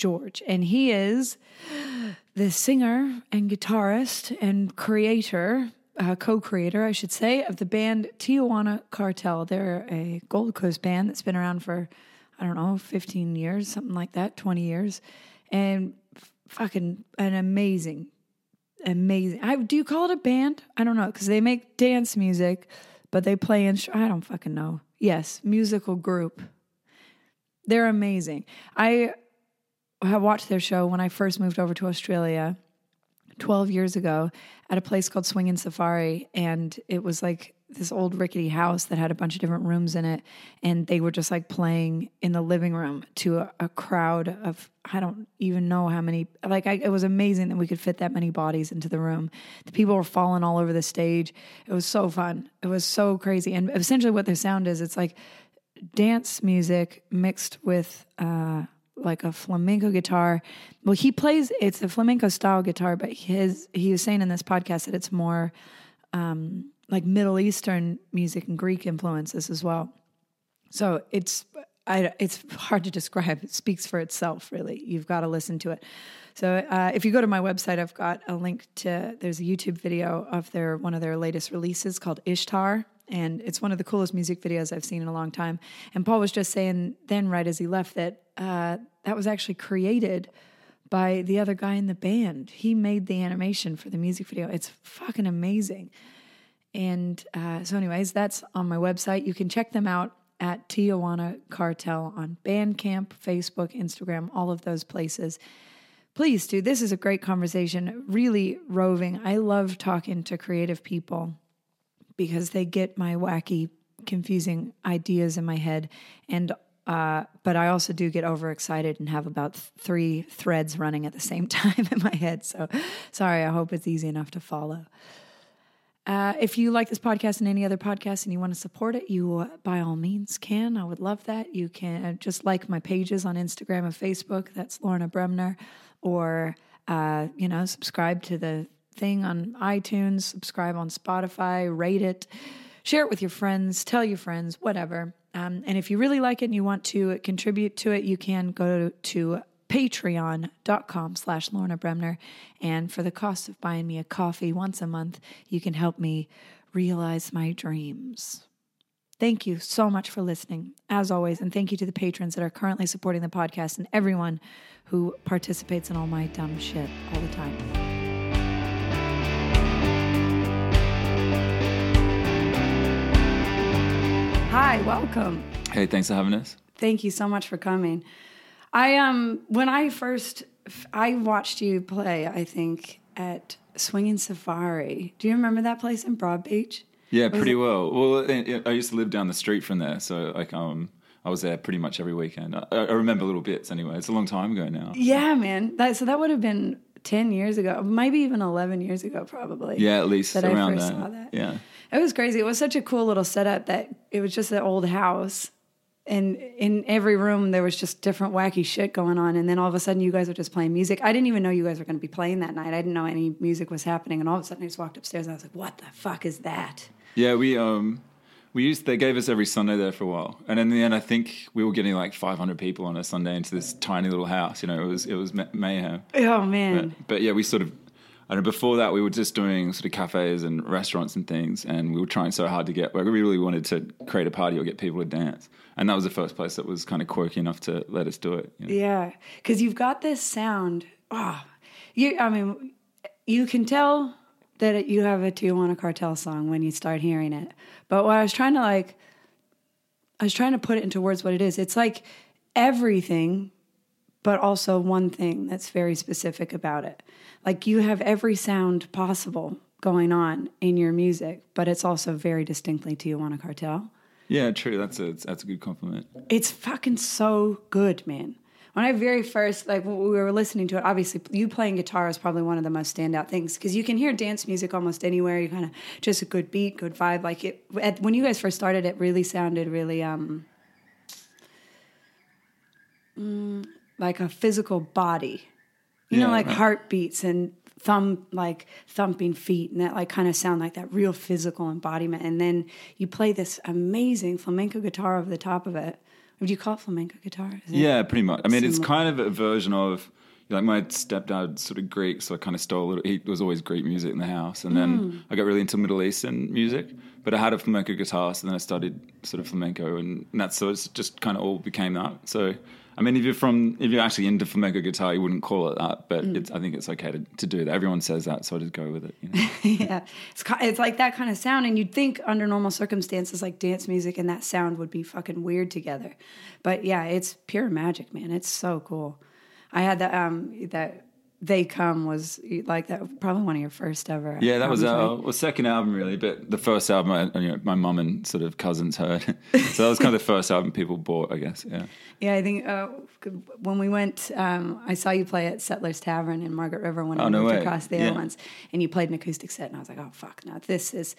George, and he is the singer and guitarist and creator, uh, co creator, I should say, of the band Tijuana Cartel. They're a Gold Coast band that's been around for, I don't know, 15 years, something like that, 20 years. And fucking an amazing, amazing. I, do you call it a band? I don't know, because they make dance music, but they play in, I don't fucking know. Yes, musical group. They're amazing. I have watched their show when I first moved over to Australia 12 years ago at a place called Swingin' Safari. And it was like this old rickety house that had a bunch of different rooms in it. And they were just like playing in the living room to a, a crowd of, I don't even know how many, like, I, it was amazing that we could fit that many bodies into the room. The people were falling all over the stage. It was so fun. It was so crazy. And essentially, what their sound is, it's like dance music mixed with, uh, like a flamenco guitar. Well, he plays it's a flamenco style guitar, but his he was saying in this podcast that it's more um, like Middle Eastern music and Greek influences as well. So it's I, it's hard to describe. It speaks for itself, really. You've got to listen to it. So uh, if you go to my website, I've got a link to there's a YouTube video of their one of their latest releases called Ishtar, and it's one of the coolest music videos I've seen in a long time. And Paul was just saying then, right as he left, that uh, that was actually created by the other guy in the band. He made the animation for the music video. It's fucking amazing. And uh, so, anyways, that's on my website. You can check them out at Tijuana Cartel on Bandcamp, Facebook, Instagram, all of those places. Please do. This is a great conversation, really roving. I love talking to creative people because they get my wacky, confusing ideas in my head. And uh, but I also do get overexcited and have about th- three threads running at the same time in my head. So sorry, I hope it's easy enough to follow. Uh, if you like this podcast and any other podcast and you want to support it, you uh, by all means can. I would love that. You can uh, just like my pages on Instagram and Facebook. That's Lorna Bremner. Or, uh, you know, subscribe to the thing on iTunes, subscribe on Spotify, rate it, share it with your friends, tell your friends, whatever. Um, and if you really like it and you want to contribute to it, you can go to patreon.com slash Lorna Bremner. And for the cost of buying me a coffee once a month, you can help me realize my dreams. Thank you so much for listening, as always. And thank you to the patrons that are currently supporting the podcast and everyone who participates in all my dumb shit all the time. Hi, welcome. Hey, thanks for having us. Thank you so much for coming. I um when I first I watched you play, I think at Swingin' Safari. Do you remember that place in Broadbeach? Yeah, pretty well. Well, I used to live down the street from there, so like um I was there pretty much every weekend. I, I remember little bits anyway. It's a long time ago now. Yeah, man. That so that would have been 10 years ago, maybe even 11 years ago, probably. Yeah, at least that around I first saw that. Yeah. It was crazy. It was such a cool little setup that it was just an old house. And in every room, there was just different wacky shit going on. And then all of a sudden, you guys were just playing music. I didn't even know you guys were going to be playing that night. I didn't know any music was happening. And all of a sudden, I just walked upstairs and I was like, what the fuck is that? Yeah, we um we used they gave us every Sunday there for a while, and in the end, I think we were getting like 500 people on a Sunday into this tiny little house. You know, it was it was mayhem. Oh, man. But, but yeah, we sort of. Know before that we were just doing sort of cafes and restaurants and things, and we were trying so hard to get. We really wanted to create a party or get people to dance, and that was the first place that was kind of quirky enough to let us do it. you know. Yeah, because you've got this sound. Ah, you. I mean, you can tell that you have a Tijuana Cartel song when you start hearing it. But what I was trying to like, I was trying to put it into words what it is. It's like everything, but also one thing that's very specific about it. Like you have every sound possible going on in your music, but it's also very distinctly Tijuana Cartel. Yeah, true. That's a that's a good compliment. It's fucking so good, man. when I very first like when we were listening to it, obviously you playing guitar is probably one of the most standout things because you can hear dance music almost anywhere. You kind of just a good beat, good vibe. Like it at, when you guys first started, it really sounded really um mm, like a physical body. You know, like right. heartbeats and thumb like thumping feet and that like kind of sound like that real physical embodiment. And then you play this amazing flamenco guitar over the top of it. Would you call it flamenco guitar? Is Yeah, pretty much. I mean, it's kind of a version of like my stepdad's sort of Greek, so I kind of stole a little. He was always Greek music in the house, and then Mm. I got really into Middle Eastern music. But I had a flamenco guitar, so then I studied sort of flamenco, and that's so it's just kind of all became that. So. I mean, if you're from, if you're actually into flamenco guitar, you wouldn't call it that, but Mm. it's, I think it's okay to, to do that. Everyone says that, so I just go with it. You know? yeah, it's it's like that kind of sound, and you'd think under normal circumstances, like dance music and that sound would be fucking weird together, but yeah, it's pure magic, man. It's so cool. I had that um that they come was like that probably one of your first ever. Yeah, that was our right? well, second album really, but the first album, I, you know, my mum and sort of cousins heard, so that was kind of the first album people bought, I guess. Yeah. Yeah, I think uh, when we went, um, I saw you play at Settlers Tavern in Margaret River when I Oh, no moved way. across there Yeah. once, and you played an acoustic set, and I was like, oh fuck, now this is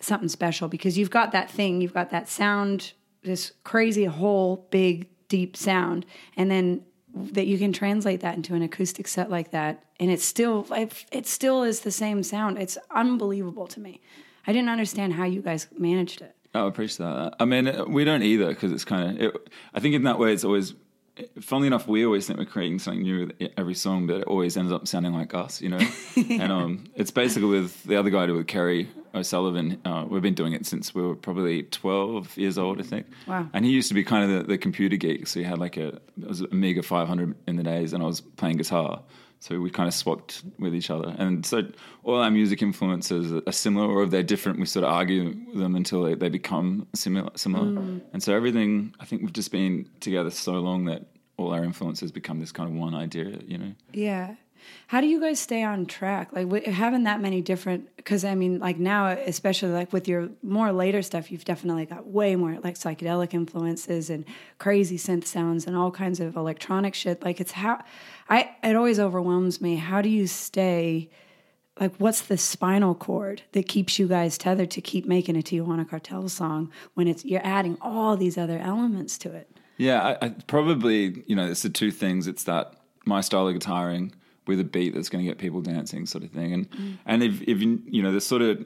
something special because you've got that thing, you've got that sound, this crazy whole big deep sound, and then that you can translate that into an acoustic set like that, and it's still it still is the same sound. It's unbelievable to me. I didn't understand how you guys managed it. Oh, I appreciate that. I mean, we don't either because it's kind of. It, I think in that way, it's always. Funnily enough, we always think we're creating something new with every song, but it always ends up sounding like us, you know. and um, it's basically with the other guy, with Kerry O'Sullivan. Uh, we've been doing it since we were probably twelve years old, I think. Wow. And he used to be kind of the, the computer geek, so he had like a it was Amiga 500 in the days, and I was playing guitar. So we kind of swapped with each other, and so all our music influences are similar, or if they're different, we sort of argue with them until they, they become similar. Similar, and so everything. I think we've just been together so long that all our influences become this kind of one idea. You know, Yeah. How do you guys stay on track? Like having that many different, because I mean, like now, especially like with your more later stuff, you've definitely got way more like psychedelic influences and crazy synth sounds and all kinds of electronic shit. Like it's how I, it always overwhelms me. How do you stay, like, what's the spinal cord that keeps you guys tethered to keep making a Tijuana Cartel song when it's, you're adding all these other elements to it? Yeah, I, I probably you know it's the two things. It's that my style of guitaring with a beat that's going to get people dancing, sort of thing. And and if if you know the sort of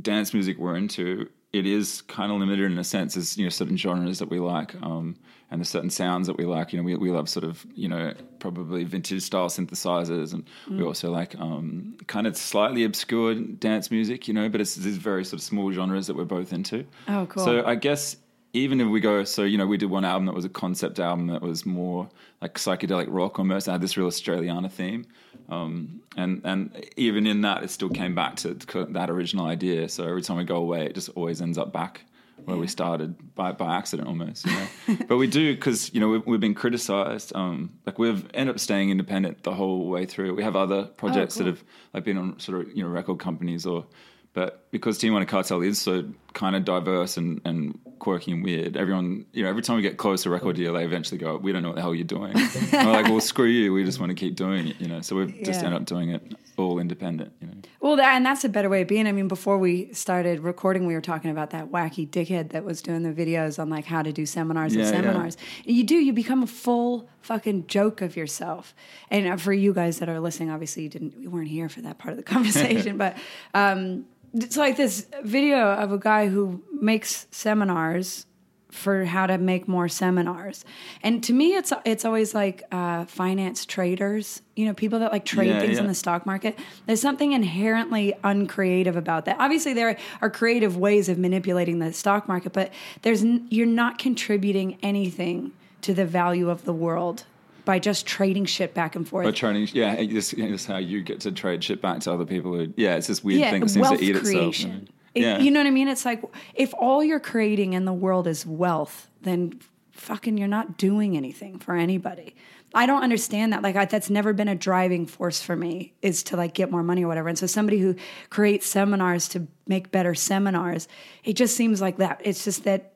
dance music we're into, it is kind of limited in a sense. There's you know certain genres that we like, um, and there's certain sounds that we like. You know, we we love sort of you know probably vintage style synthesizers, and we also like um, kind of slightly obscure dance music. You know, but it's these very sort of small genres that we're both into. Oh, cool. So I guess even if we go, so you know, we did one album that was a concept album that was more like psychedelic rock almost. It had this real Australiana theme, um, and and even in that, it still came back to that original idea. So every time we go away, it just always ends up back where we started by by accident almost. You know? but we do because you know we've, we've been criticized. Um, like we've ended up staying independent the whole way through. We have other projects cool. that have like been on sort of you know record companies or. But because Tijuana Cartel is so kind of diverse and, and quirky and weird, everyone, you know, every time we get close to a record deal, they eventually go, "We don't know what the hell you're doing." and we're like, "Well, screw you. We just want to keep doing it," you know. So we've just end up doing it all independent, you know. Well, that, and that's a better way of being. I mean, before we started recording, we were talking about that wacky dickhead that was doing the videos on like how to do seminars and Yeah, yeah. seminars. You do, you become a full fucking joke of yourself. And uh, for you guys that are listening, obviously you didn't, you weren't here for that part of the conversation, but um, it's like this video of a guy who makes seminars for how to make more seminars. And to me, it's it's always like uh, finance traders, you know, people that like trade Yeah, things in the stock market. There's something inherently uncreative about that. Obviously, there are creative ways of manipulating the stock market, but there's n- you're not contributing anything to the value of the world by just trading shit back and forth. But trading, yeah, it's just, it's how you get to trade shit back to other people. Who, yeah, it's this weird yeah, thing that seems to eat itself. creation. you know. It- yeah, You know what I mean? It's like if all you're creating in the world is wealth, then fucking you're not doing anything for anybody. I don't understand that. Like I, that's never been a driving force for me is to like get more money or whatever. And so somebody who creates seminars to make better seminars, it just seems like that. It's just that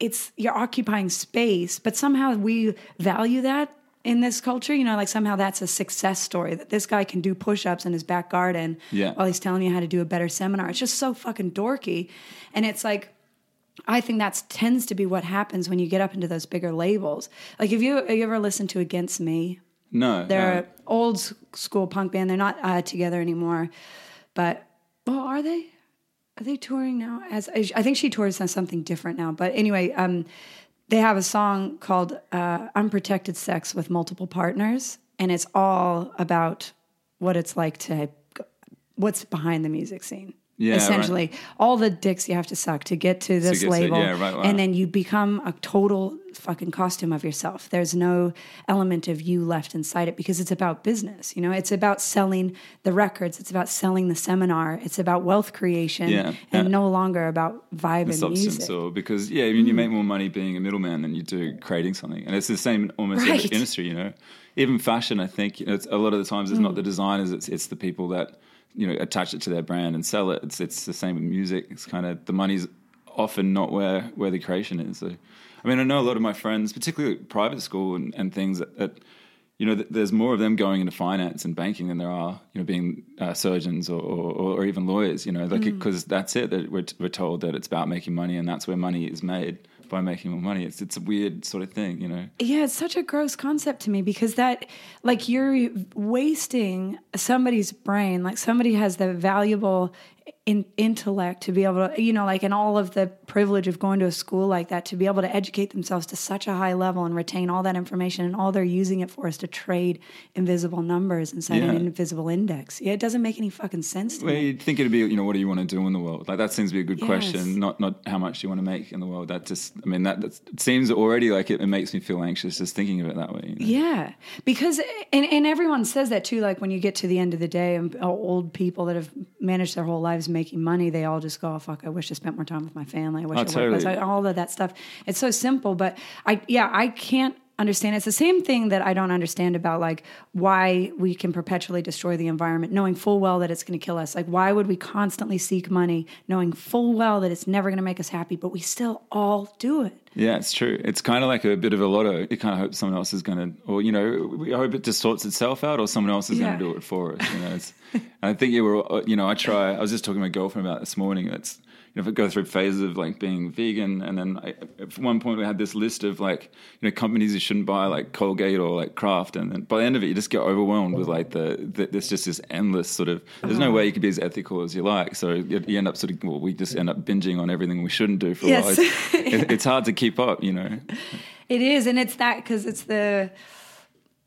it's you're occupying space, but somehow we value that in this culture. You know, like somehow that's a success story that this guy can do push ups in his back garden Yeah. while he's telling you how to do a better seminar. It's just so fucking dorky. And it's like, I think that tends to be what happens when you get up into those bigger labels. Like, have you, have you ever listened to Against Me? No, They're no. an old school punk band. They're not uh, together anymore, but well, are they? Are they touring now? As I think she tours on something different now. But anyway, um, they have a song called uh, "Unprotected Sex with Multiple Partners," and it's all about what it's like to what's behind the music scene. Yeah, right. essentially all the dicks you have to suck to get to this get to- label, yeah, right, wow. and then you become a total fucking costume of yourself. There's no element of you left inside it because it's about business. You know, it's about selling the records. It's about selling the seminar. It's about wealth creation, Yeah, and no longer about vibe and substance music. Mm. or because yeah, I mean you make more money being a middleman than you do creating something, and it's the same in almost Right. every industry. You know, even fashion. I think you know, it's, a lot of the times it's Mm. not the designers; it's it's the people that you know attach it to their brand and sell it. It's it's the same with music. It's kind of the money's often not where where the creation is. So, I mean, I know a lot of my friends, particularly at private school and, and things that. that you know, th- there's more of them going into finance and banking than there are, you know, being uh, surgeons or, or, or even lawyers. You know, like Mm. because that's it. That we're, we're told that it's about making money, and that's where money is made by making more money. It's it's a weird sort of thing, you know. Yeah, it's such a gross concept to me because that, like, you're wasting somebody's brain. Like, somebody has the valuable in, intellect to be able to, you know, like, and all of the privilege of going to a school like that to be able to educate themselves to such a high level and retain all that information. And all they're using it for is to trade invisible numbers inside an Yeah. invisible index. Yeah, it doesn't make any fucking sense to Well, me. you'd think it'd be, you know, what do you want to do in the world? Like that seems to be a good Yes. question. Not not how much do you want to make in the world. That just, I mean, that that's, it seems already like it, it makes me feel anxious just thinking of it that way. you know? Yeah, because and, and everyone says that too. Like when you get to the end of the day, and uh, old people that have managed their whole lives making money, they all just go, "Oh fuck, I wish I spent more time with my family. I wish Oh, I worked less." totally. All of that stuff. It's so simple, but I yeah, I can't understand. It's the same thing that I don't understand about like why we can perpetually destroy the environment, knowing full well that it's going to kill us. Like why would we constantly seek money, knowing full well that it's never going to make us happy, but we still all do it. Yeah, it's true. It's kind of like a bit of a lotto. You kind of hope someone else is going to, or you know, we hope it just sorts itself out, or someone else is Yeah. going to do it for us. You know, it's, and I think you were, uh, you know, I try. I was just talking to my girlfriend about this morning. It's, you know, go through phases of like being vegan, and then I, at one point we had this list of like, you know, companies you shouldn't buy, like Colgate or like Kraft, and then by the end of it, you just get overwhelmed with like the, the there's just this endless sort of. There's no way you could be as ethical as you like, so you, you end up sort of. Well, we just end up binging on everything we shouldn't do for a Yes. while. It's, it, it's hard to keep up, you know. It is, and it's that because it's the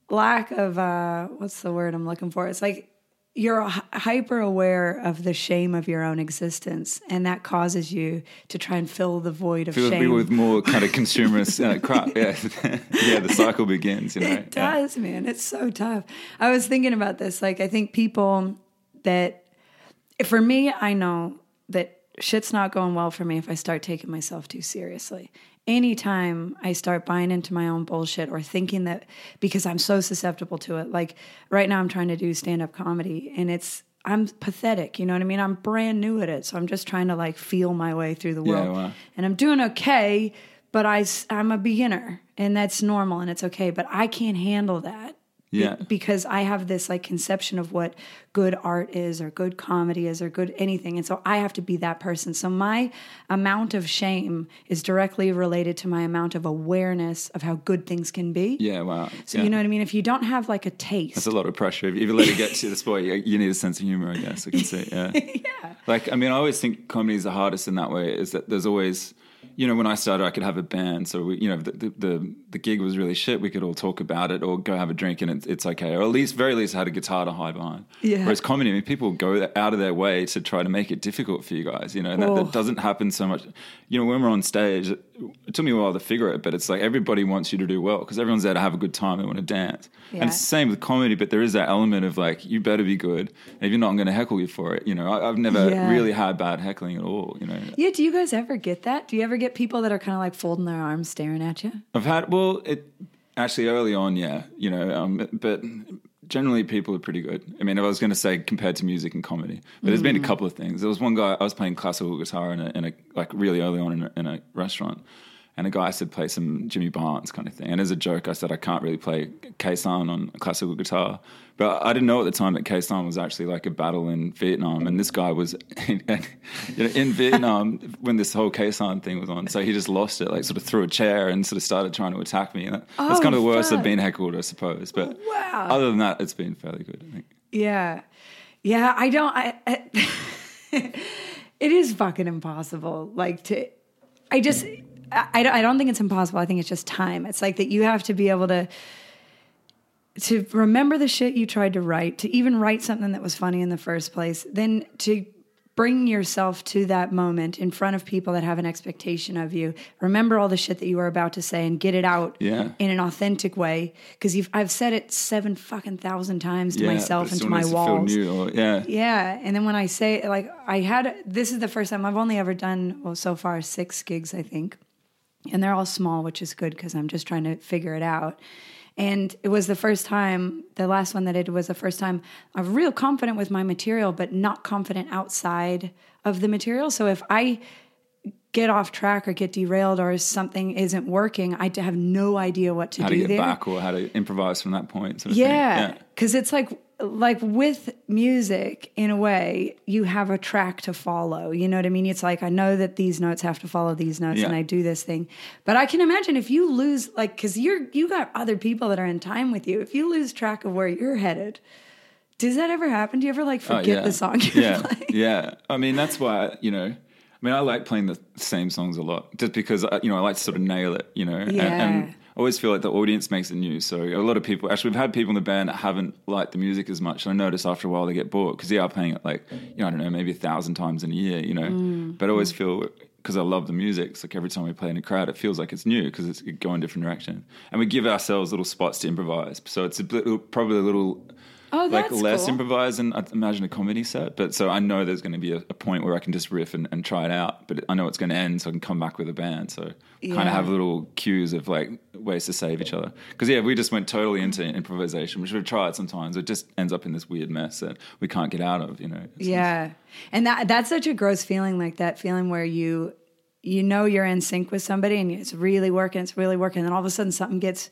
lack of uh, what's the word I'm looking for? It's like you're hyper aware of the shame of your own existence, and that causes you to try and fill the void of Feel shame. with more kind of consumerist uh, crap. Yeah, yeah. The cycle begins. You know. It does, man. It's so tough. I was thinking about this. Like, I think people that, for me, I know that shit's not going well for me if I start taking myself too seriously. Anytime I start buying into my own bullshit or thinking that because I'm so susceptible to it, like right now I'm trying to do stand up comedy and it's, I'm pathetic, you know what I mean? I'm brand new at it. So I'm just trying to like feel my way through the Yeah, world. wow. And I'm doing okay, but I, I, am a beginner and that's normal and it's okay. But I can't handle that. Be- Yeah. because I have this like conception of what good art is or good comedy is or good anything. And so I have to be that person. So my amount of shame is directly related to my amount of awareness of how good things can be. Yeah. Wow. So yeah. you know what I mean? If you don't have like a taste. That's a lot of pressure. If you let it get to this point, you, you need a sense of humor, I guess. I can see. Yeah. yeah. Like, I mean, I always think comedy is the hardest in that way. Is that there's always, you know, when I started, I could have a band, so we, you know, the the, the, the gig was really shit. We could all talk about it, or go have a drink, and it's, it's okay. Or at least, very least, I had a guitar to hide behind. Yeah. Whereas comedy, I mean, people go out of their way to try to make it difficult for you guys. You know, and that, Oh. that doesn't happen so much. You know, when we're on stage, it, it took me a while to figure it, but it's like everybody wants you to do well because everyone's there to have a good time. They want to dance, Yeah. and it's the same with comedy. But there is that element of like, you better be good. And if you're not, I'm going to heckle you for it. You know, I, I've never Yeah. really had bad heckling at all. You know, Yeah. Do you guys ever get that? Do you ever get people that are kind of like folding their arms staring at you? I've had well, it actually early on, yeah, you know, um, but generally people are pretty good. I mean, if I was going to say compared to music and comedy, but there's been a couple of things. There was one guy I was playing classical guitar in a, in a like really early on in a, in a restaurant. And a guy said play some Jimmy Barnes kind of thing. And as a joke, I said I can't really play Khe-Sanh on a classical guitar, but I didn't know at the time that Khe-Sanh was actually like a battle in Vietnam, and this guy was in, you know, in Vietnam when this whole Khe-Sanh thing was on. So he just lost it, like sort of threw a chair and sort of started trying to attack me. And that, that's Oh, kind of the worst. I've been heckled, I suppose. But oh, Wow. other than that, it's been fairly good. I think. Yeah. Yeah, I don't I, I it is fucking impossible like to I just I, I don't- I don't think it's impossible. I think it's just time. It's like that you have to be able to to remember the shit you tried to write, to even write something that was funny in the first place, then to bring yourself to that moment in front of people that have an expectation of you. Remember all the shit that you were about to say and get it out Yeah. in an authentic way. Because I've said it seven fucking thousand times to Yeah, myself and to my walls. Or, yeah. Yeah, and then when I say like I had this is the first time I've only ever done well so far six gigs I think, and they're all small, which is good because I'm just trying to figure it out. And it was the first time, the last one that I did was the first time I'm real confident with my material, but not confident outside of the material. So if I get off track or get derailed or something isn't working, I have no idea what to How do How to get there. back or how to improvise from that point. Sort of Yeah, because it's like like with music in a way you have a track to follow you know what i mean it's like i know that these notes have to follow these notes and i do this thing but i can imagine if you lose like because you're you got other people that are in time with you if you lose track of where you're headed does that ever happen do you ever like Oh, forget the song you're yeah, playing yeah. I mean, that's why you know. I mean, I like playing the same songs a lot, just because I, you know I like to sort of nail it. You know, and, Yeah. and I always feel like the audience makes it new. So a lot of people, actually, we've had people in the band that haven't liked the music as much. And I notice after a while they get bored because they are playing it like you know I don't know maybe a thousand times in a year. You know, Mm. but I always feel because I love the music. It's like every time we play in a crowd, it feels like it's new because it's going go in different direction. and we give ourselves little spots to improvise. So it's a bit, probably a little oh like less cool. improvised than I'd imagine a comedy set. But so I know there's going to be a, a point where I can just riff and, and try it out. But I know it's going to end, so I can come back with a band. So kind of have little cues of like ways to save each other. Because yeah, we just went totally into improvisation, which we've tried it sometimes. It just ends up in this weird mess that we can't get out of. You know. Yeah. And that that's such a gross feeling like that feeling where you you know you're in sync with somebody and it's really working, it's really working, and then all of a sudden something gets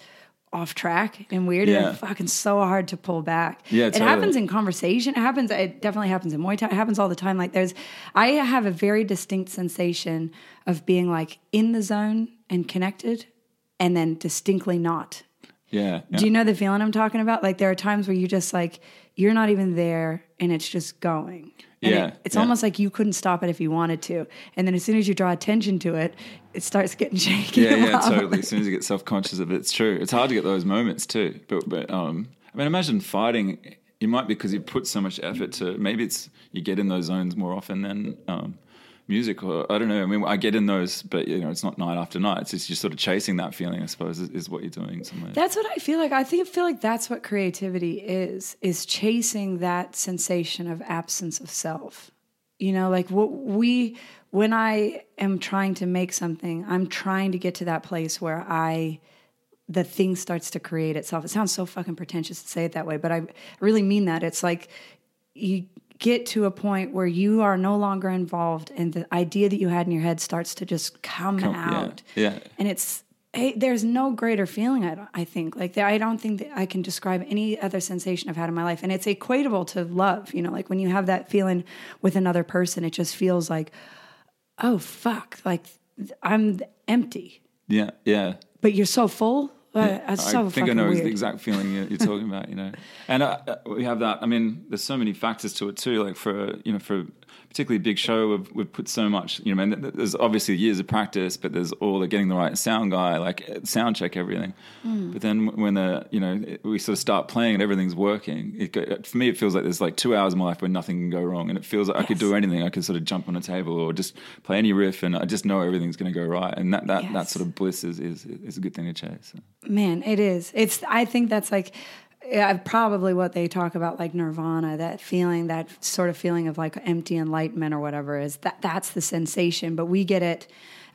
off track and weird Yeah. and fucking so hard to pull back. Yeah, It happens in conversation. It happens it definitely happens in Muay Thai. It happens all the time. Like there's I have a very distinct sensation of being like in the zone and connected and then distinctly not. Yeah. yeah. Do you know the feeling I'm talking about? Like there are times where you just like you're not even there and it's just going. And Yeah, it- it's yeah. almost like you couldn't stop it if you wanted to. And then as soon as you draw attention to it, it starts getting shaky. yeah, yeah, totally. As soon as you get self conscious of it, it's true. It's hard to get those moments too. But, but um, I mean, imagine fighting. You might be because you put so much effort to. Maybe it's you get in those zones more often than um, music, or I don't know. I mean, I get in those, but you know, it's not night after night. It's just you're sort of chasing that feeling. I suppose is, is what you're doing. Somewhere. That's what I feel like. I think feel like that's what creativity is is chasing that sensation of absence of self. You know, like what we when I am trying to make something, I'm trying to get to that place where I the thing starts to create itself. It sounds so fucking pretentious to say it that way, but I really mean that. It's like you get to a point where you are no longer involved and the idea that you had in your head starts to just come, Come- out. yeah. And it's hey, there's no greater feeling I, don't- I think like I don't think that I can describe any other sensation I've had in my life and it's equatable to love you know like when you have that feeling with another person it just feels like oh fuck like I'm empty Yeah, yeah. but you're so full it's so I think I know weird. the exact feeling you're, you're talking about, you know. And uh, uh, we have that. I mean, there's so many factors to it too. Like for you know, for particularly big show, we've, we've put so much. You know, and there's obviously years of practice, but there's all the getting the right sound guy, like uh, sound check everything. Hmm. But then when the you know we sort of start playing and everything's working, it, for me it feels like there's like two hours of my life where nothing can go wrong, and it feels like I could do anything. I could sort of jump on a table or just play any riff, and I just know everything's going to go right. And that that, that sort of bliss is, is is a good thing to chase. Man, it is. It's. I think that's like, yeah, probably what they talk about, like nirvana. That feeling, that sort of feeling of like empty enlightenment or whatever is that. That's the sensation. But we get it.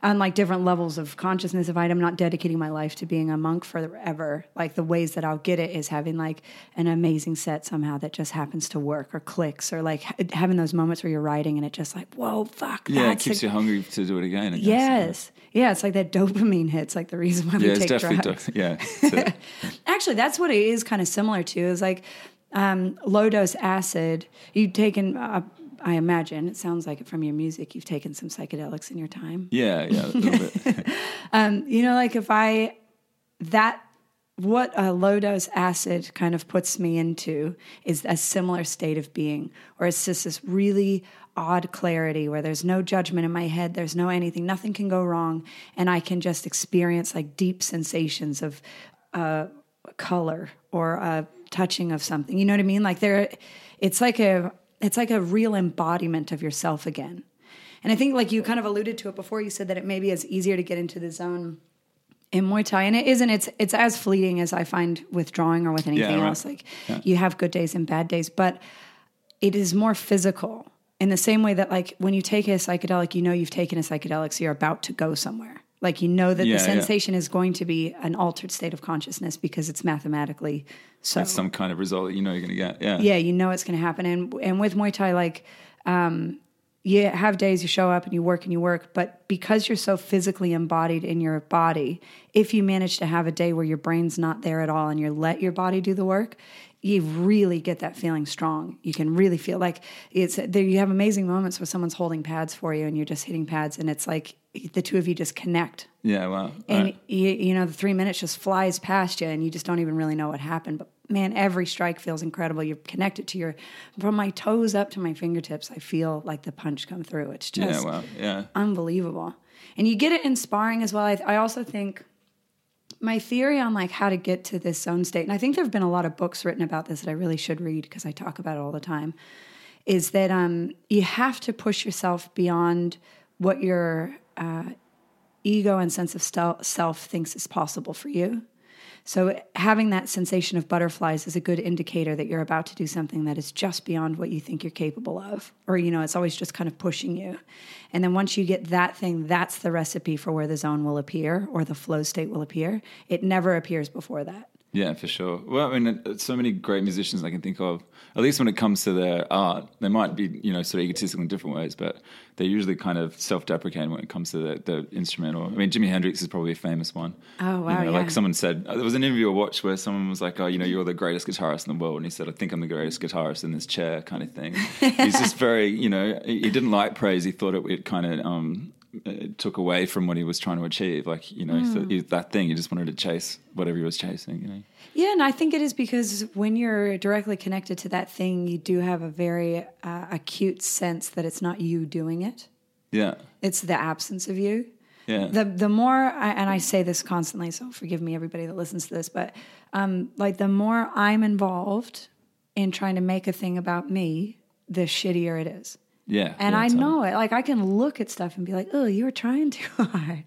On like different levels of consciousness if i'm not dedicating my life to being a monk forever like the ways that i'll get it is having like an amazing set somehow that just happens to work or clicks or like ha- having those moments where you're writing and it just like whoa fuck Yeah, it keeps you hungry to do it again. I guess. yes yeah it's like that dopamine hits like the reason why we Yeah, it's take definitely drugs do- yeah. Actually, that's what it is kind of similar to. Is like um, low dose acid. You've taken, uh, I imagine, it sounds like it from your music. You've taken some psychedelics in your time. yeah, yeah, a little bit. You know, like if I that what a low dose acid kind of puts me into is a similar state of being, where it's just this really odd clarity where there's no judgment in my head, there's no anything, nothing can go wrong, and I can just experience like deep sensations of uh, color or a touching of something. You know what I mean? Like there, it's like a it's like a real embodiment of yourself again. And I think like you kind of alluded to it before. You said that it maybe is easier to get into the zone in Muay Thai, and it isn't. It's it's as fleeting as I find with drawing or with anything right. else. Like you have good days and bad days, but it is more physical in the same way that like when you take a psychedelic, you know you've taken a psychedelic, so you're about to go somewhere. Like you know that Yeah, the yeah. sensation is going to be an altered state of consciousness because it's mathematically so. It's some kind of result that you know you're going to get. Yeah. yeah, you know it's going to happen. And and with Muay Thai, like um, you have days you show up and you work and you work, but because you're so physically embodied in your body, if you manage to have a day where your brain's not there at all and you let your body do the work, you really get that feeling strong. You can really feel like it's there. You have amazing moments where someone's holding pads for you and you're just hitting pads, and it's like the two of you just connect. Yeah, wow. And Right. you, you know, the three minutes just flies past you, and you just don't even really know what happened. But man, every strike feels incredible. You're connected to your, from my toes up to my fingertips. I feel like the punch come through. It's yeah, just wow. Yeah. unbelievable. And you get it in sparring as well. I, I also think my theory on like how to get to this zone state, and I think there have been a lot of books written about this that I really should read because I talk about it all the time, is that um, you have to push yourself beyond what your uh, ego and sense of stel- self thinks is possible for you. So having that sensation of butterflies is a good indicator that you're about to do something that is just beyond what you think you're capable of. Or you know, it's always just kind of pushing you. And then once you get that thing, that's the recipe for where the zone will appear or the flow state will appear. It never appears before that. Yeah, for sure. Well, I mean, so many great musicians I can think of. At least when it comes to their art, they might be, you know, sort of egotistical in different ways, but they're usually kind of self-deprecating when it comes to the, the instrumental. I mean, Jimi Hendrix is probably a famous one. Oh, wow, You know, yeah. Like someone said, uh, there was an interview I watched where someone was like, "Oh, you know, you're the greatest guitarist in the world," and he said, "I think I'm the greatest guitarist in this chair," kind of thing. He's just very, you know, he he didn't like praise. He thought it, it kind of um, it took away from what he was trying to achieve. Like, you know, Hmm. so that thing, he just wanted to chase whatever he was chasing. You know. Yeah, and I think it is because when you're directly connected to that thing, you do have a very uh, acute sense that it's not you doing it. Yeah. It's the absence of you. Yeah. The the more, I, and I say this constantly, so forgive me, everybody that listens to this, but um, like the more I'm involved in trying to make a thing about me, the shittier it is. Yeah. And yeah, I totally. know it. Like I can look at stuff and be like, "Oh, you were trying too hard."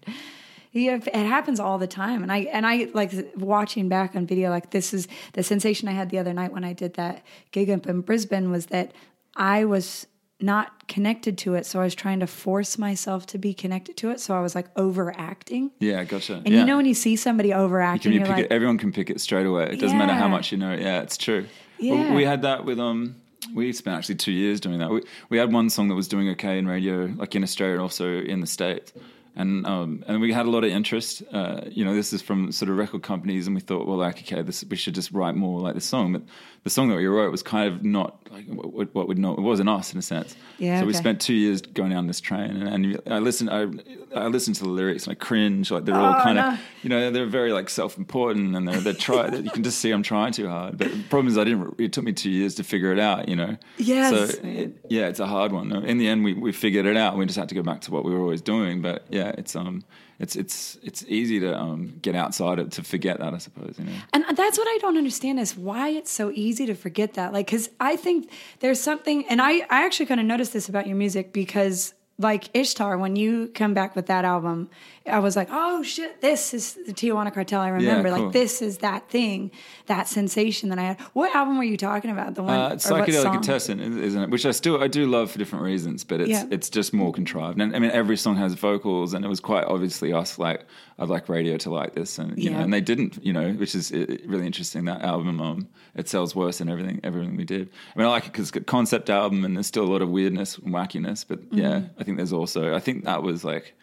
Yeah, it happens all the time, and I and I like watching back on video. Like this is the sensation I had the other night when I did that gig up in Brisbane was that I was not connected to it, so I was trying to force myself to be connected to it. So I was like overacting. Yeah, gotcha. And yeah. you know when you see somebody Can overacting, you you are pick like, it, everyone can pick it straight away. It doesn't matter how much you know. Yeah, it's true. Yeah. Well, we had that with um. We spent actually two years doing that. We we had one song that was doing okay in radio, like in Australia and also in the states, and um and we had a lot of interest. Uh, you know, this is from sort of record companies, and we thought, well, like okay, this we should just write more like this song. But the song that we wrote was kind of not like what, what would not it wasn't us in a sense. Yeah, So we spent two years going down this train, and, and I listened. I I listened to the lyrics and I cringe. Like they're all Oh, kind no. of you know they're very like self-important and they're they're try you can just see I'm trying too hard but the problem is I didn't it took me two years to figure it out you know Yes, so it, yeah it's a hard one in the end we, we figured it out we just had to go back to what we were always doing but yeah it's um it's it's it's easy to um get outside it to forget that I suppose you know And that's what I don't understand is why it's so easy to forget that. Like, because I think there's something, and I, I actually kind of noticed this about your music because like Ishtar, when you come back with that album, I was like, oh shit, this is the Tijuana Cartel. I remember, cool. like this is that thing, that sensation that I had. What album were you talking about? The one, Uh, psychedelic contestant, isn't it? Which I still I do love for different reasons, but it's Yeah. it's just more contrived. And I mean, every song has vocals, and it was quite obviously us. Like I'd like radio to like this, and you know, and they didn't. You know, which is really interesting. That album, um, it sells worse than everything everything we did. I mean, I like it because it's a concept album, and there's still a lot of weirdness and wackiness. But yeah, Mm-hmm. I think there's also I think that was like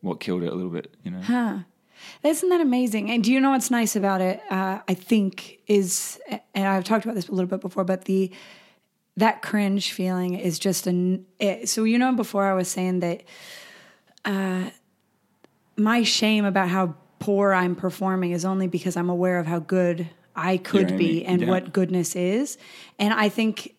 what killed it a little bit. You know. Huh. Isn't that amazing? And do you know what's nice about it? Uh, I think is, and I've talked about this a little bit before, but the that cringe feeling is just an. It, so you know, before I was saying that, uh, my shame about how poor I'm performing is only because I'm aware of how good I could Yeah, I be mean, and yeah. what goodness is, and I think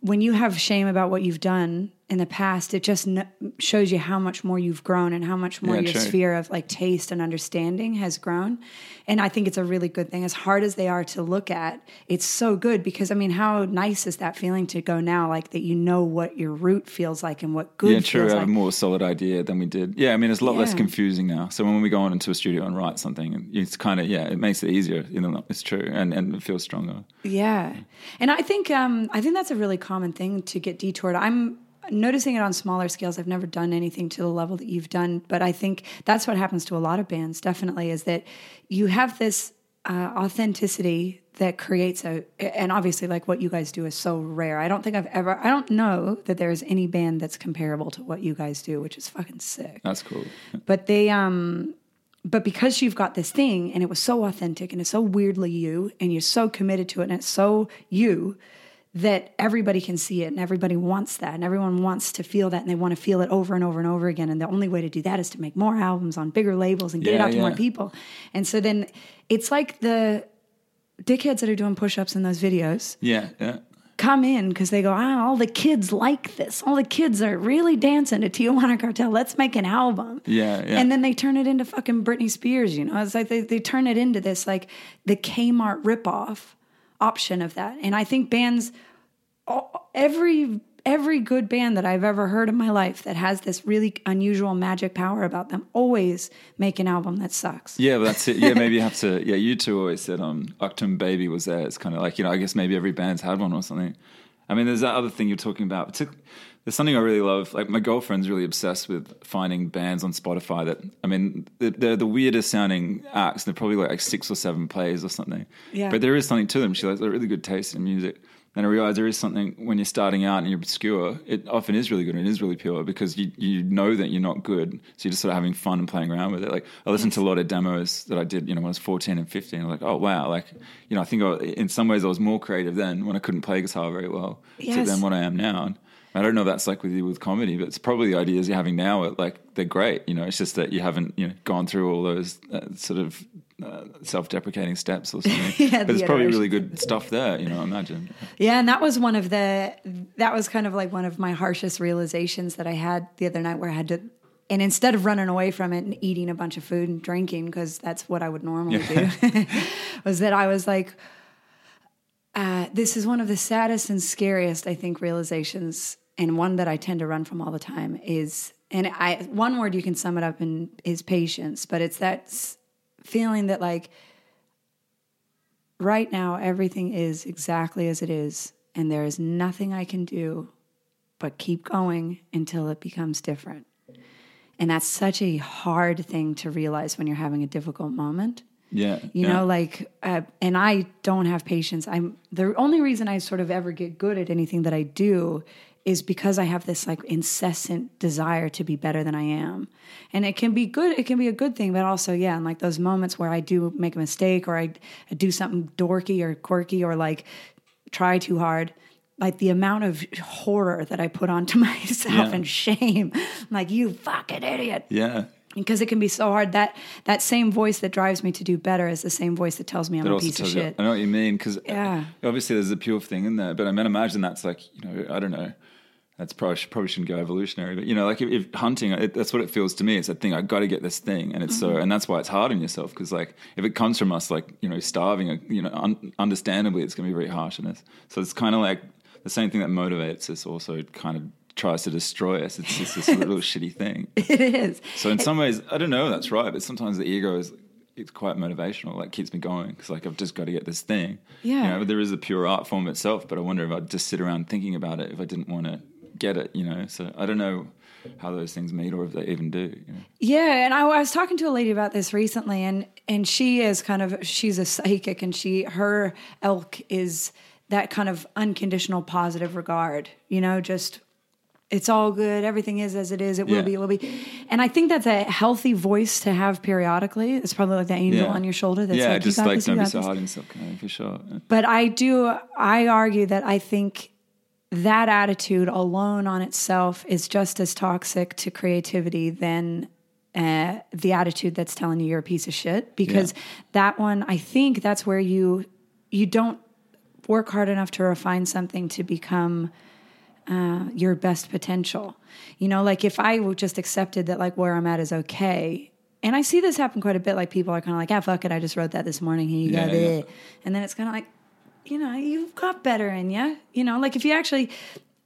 when you have shame about what you've done in the past, it just n- shows you how much more you've grown and how much more Yeah, your true. sphere of like taste and understanding has grown. And I think it's a really good thing. As hard as they are to look at, it's so good because I mean, how nice is that feeling to go now, like that you know what your root feels like and what good yeah, true. I have like. a more solid idea than we did. Yeah, I mean, it's a lot less confusing now. So when we go on into a studio and write something, it's kind of yeah, it makes it easier. You know, it's true, and and it feels stronger. Yeah, and I think um, I think that's a really common thing to get detoured. I'm noticing it on smaller scales. I've never done anything to the level that you've done, but I think that's what happens to a lot of bands. Definitely, is that you have this uh, authenticity that creates a, and obviously, like what you guys do is so rare. I don't think I've ever, I don't know that there's any band that's comparable to what you guys do, which is fucking sick That's cool. but they um but because you've got this thing and it was so authentic and it's so weirdly you and you're so committed to it and it's so you that everybody can see it and everybody wants that and everyone wants to feel that and they want to feel it over and over and over again and the only way to do that is to make more albums on bigger labels and get it out to more people and so then it's like the dickheads that are doing push-ups in those videos Yeah, yeah. come in because they go, ah, all the kids like this. All the kids are really dancing to Tijuana Cartel. Let's make an album. Yeah, yeah. And then they turn it into fucking Britney Spears, you know? It's like they, they turn it into this, like the Kmart ripoff option of that. And I think bands, every every good band that I've ever heard in my life that has this really unusual magic power about them always make an album that sucks. Yeah, that's it. Yeah, maybe you have to. Yeah, U2 always said um, Achtung Baby was there. It's kind of like you know. I guess maybe every band's had one or something. I mean, there's that other thing you're talking about. Partic- There's something I really love. Like my girlfriend's really obsessed with finding bands on Spotify that I mean, they're, they're the weirdest sounding acts. They're probably like six or seven plays or something. Yeah. But there is something to them. She has a really good taste in music. And I realize there is something when you're starting out and you're obscure, it often is really good and it is really pure because you, you know that you're not good. So you're just sort of having fun and playing around with it. Like I listened to a lot of demos that I did, you know, when I was 14 and 15. I was like, oh, wow. Like, you know, I think I, in some ways I was more creative then when I couldn't play guitar very well Yes. than what I am now. And I don't know if that's like with you with comedy, but it's probably the ideas you're having now are like, they're great. You know, it's just that you haven't, you know, gone through all those uh, sort of uh, self-deprecating steps or something. Yeah, but the there's probably really good stuff there, you know, I imagine. Yeah, and that was one of the that was kind of like one of my harshest realizations that I had the other night where I had to and instead of running away from it and eating a bunch of food and drinking because that's what I would normally do was that I was like uh, this is one of the saddest and scariest I think realizations and one that I tend to run from all the time is and I one word you can sum it up in is patience but it's that feeling that like right now everything is exactly as it is and there is nothing I can do but keep going until it becomes different. And that's such a hard thing to realize when you're having a difficult moment. Yeah. You yeah. know, like, uh, and I don't have patience. I'm the only reason I sort of ever get good at anything that I do is because I have this like incessant desire to be better than I am. And it can be good, it can be a good thing, but also, yeah, and like those moments where I do make a mistake or I, I do something dorky or quirky or like try too hard. Like the amount of horror that I put onto myself Yeah. and shame, I'm like you fucking idiot Yeah. Because it can be so hard that that same voice that drives me to do better is the same voice that tells me I'm That a piece of tells you, shit. I know what you mean because Yeah. obviously there's a pure thing in there, but I mean, imagine that's like you know, I don't know. That's probably probably shouldn't go evolutionary, but you know, like if, if hunting, it, that's what it feels to me. It's a thing. I got to get this thing, and it's Mm-hmm. so, and that's why it's hard on yourself because like if it comes from us, like you know, starving, you know, un, understandably, it's going to be very harsh on us. So it's kind of like the same thing that motivates us also kind of tries to destroy us. It's just this little shitty thing. It is. So in some ways, I don't know. That's right, but sometimes the ego is it's quite motivational. Like keeps me going because like I've just got to get this thing. Yeah. You know, but there is a pure art form itself. But I wonder if I'd just sit around thinking about it if I didn't want to get it. You know. So I don't know how those things meet or if they even do. You know? Yeah, and I, I was talking to a lady about this recently, and and she is kind of she's a psychic, and she her elk is that kind of unconditional positive regard. You know, just it's all good. Everything is as it is. It will Yeah. be. It will be. And I think that's a healthy voice to have periodically. It's probably like the angel Yeah. on your shoulder. That's yeah, like, you just like this, don't be so hard on yourself, kind of, for sure. But I do, I argue that I think that attitude alone on itself is just as toxic to creativity than uh, the attitude that's telling you you're a piece of shit. Because Yeah. that one, I think that's where you you don't work hard enough to refine something to become uh, your best potential. You know, like if I just accepted that like where I'm at is okay. And I see this happen quite a bit. Like people are kind of like, ah, fuck it. I just wrote that this morning. Here you Yeah, go. yeah. bleh." And then it's kind of like, you know, you've got better in you. You know, like if you actually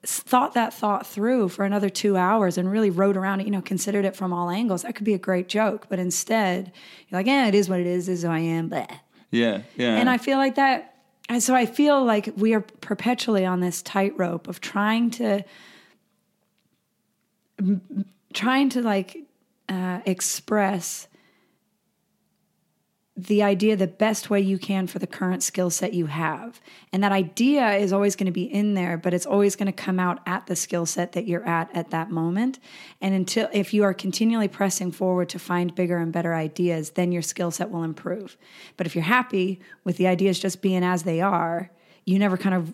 thought that thought through for another two hours and really wrote around it, you know, considered it from all angles, that could be a great joke. But instead, you're like, yeah, it is what it is. This is who I am. Bleh. Yeah, yeah. And I feel like that. And so I feel like we are perpetually on this tightrope of trying to, trying to like uh, express the idea the best way you can for the current skill set you have. And that idea is always going to be in there, but it's always going to come out at the skill set that you're at at that moment. And until if you are continually pressing forward to find bigger and better ideas, then your skill set will improve. But if you're happy with the ideas just being as they are, you never kind of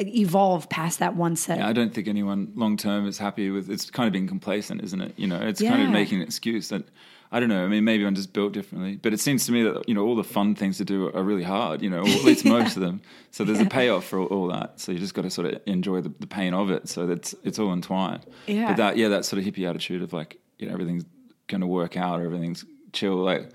evolve past that one set. Yeah, I don't think anyone long term is happy with. It's kind of being complacent, isn't it? You know, it's kind of making an excuse that I don't know. I mean, maybe I'm just built differently, but it seems to me that you know all the fun things to do are really hard. You know, or at least most of them. So there's a payoff for all, all that. So you just got to sort of enjoy the, the pain of it. So that's it's all entwined. Yeah. But that yeah, that sort of hippie attitude of like you know everything's going to work out, or everything's chill. Like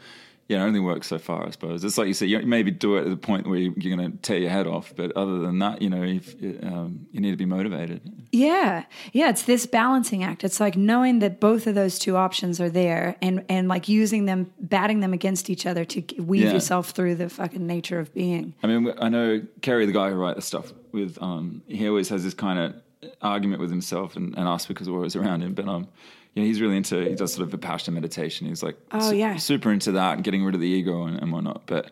yeah, it only works so far, I suppose. It's like you said, you maybe do it at the point where you- you're going to tear your head off, but other than that, you know, if, um, you need to be motivated. Yeah. Yeah, it's this balancing act. It's like knowing that both of those two options are there and and like using them batting them against each other to weave Yeah. yourself through the fucking nature of being. I mean, I know Kerry, the guy who writes the stuff with, um, he always has this kind of argument with himself and, and us because we're always around him. But um, you know, he's really into he does sort of a Vipassana meditation. He's like, Oh, yeah. super into that and getting rid of the ego and, and whatnot. But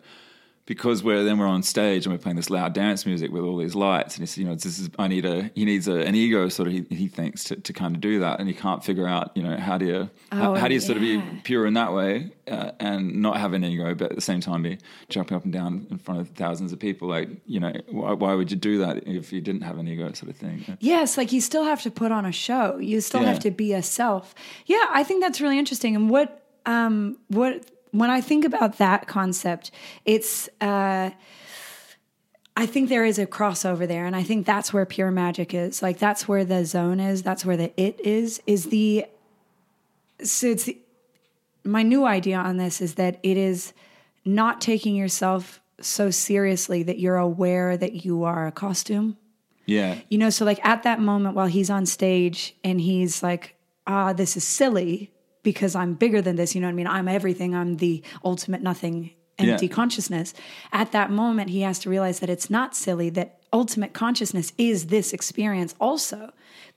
because we're then we're on stage and we're playing this loud dance music with all these lights, and he's you know this is I need a he needs a, an ego sort of he, he thinks to, to kind of do that, and he can't figure out you know how do you how, Oh, how do you sort of be pure in that way uh, and not have an ego, but at the same time be jumping up and down in front of thousands of people. Like, you know, why, why would you do that if you didn't have an ego, sort of thing? Yes, like you still have to put on a show. You still Yeah. have to be a self. Yeah, I think that's really interesting. And what um what when I think about that concept, it's uh I think there is a crossover there, and I think that's where pure magic is. Like that's where the zone is. That's where the it is. Is the so it's the, my new idea on this is that it is not taking yourself so seriously that you're aware that you are a costume. Yeah. You know, so like at that moment while he's on stage and he's like, ah, this is silly because I'm bigger than this. You know what I mean? I'm everything. I'm the ultimate nothing, empty Yeah. consciousness. At that moment, he has to realize that it's not silly, that ultimate consciousness is this experience also.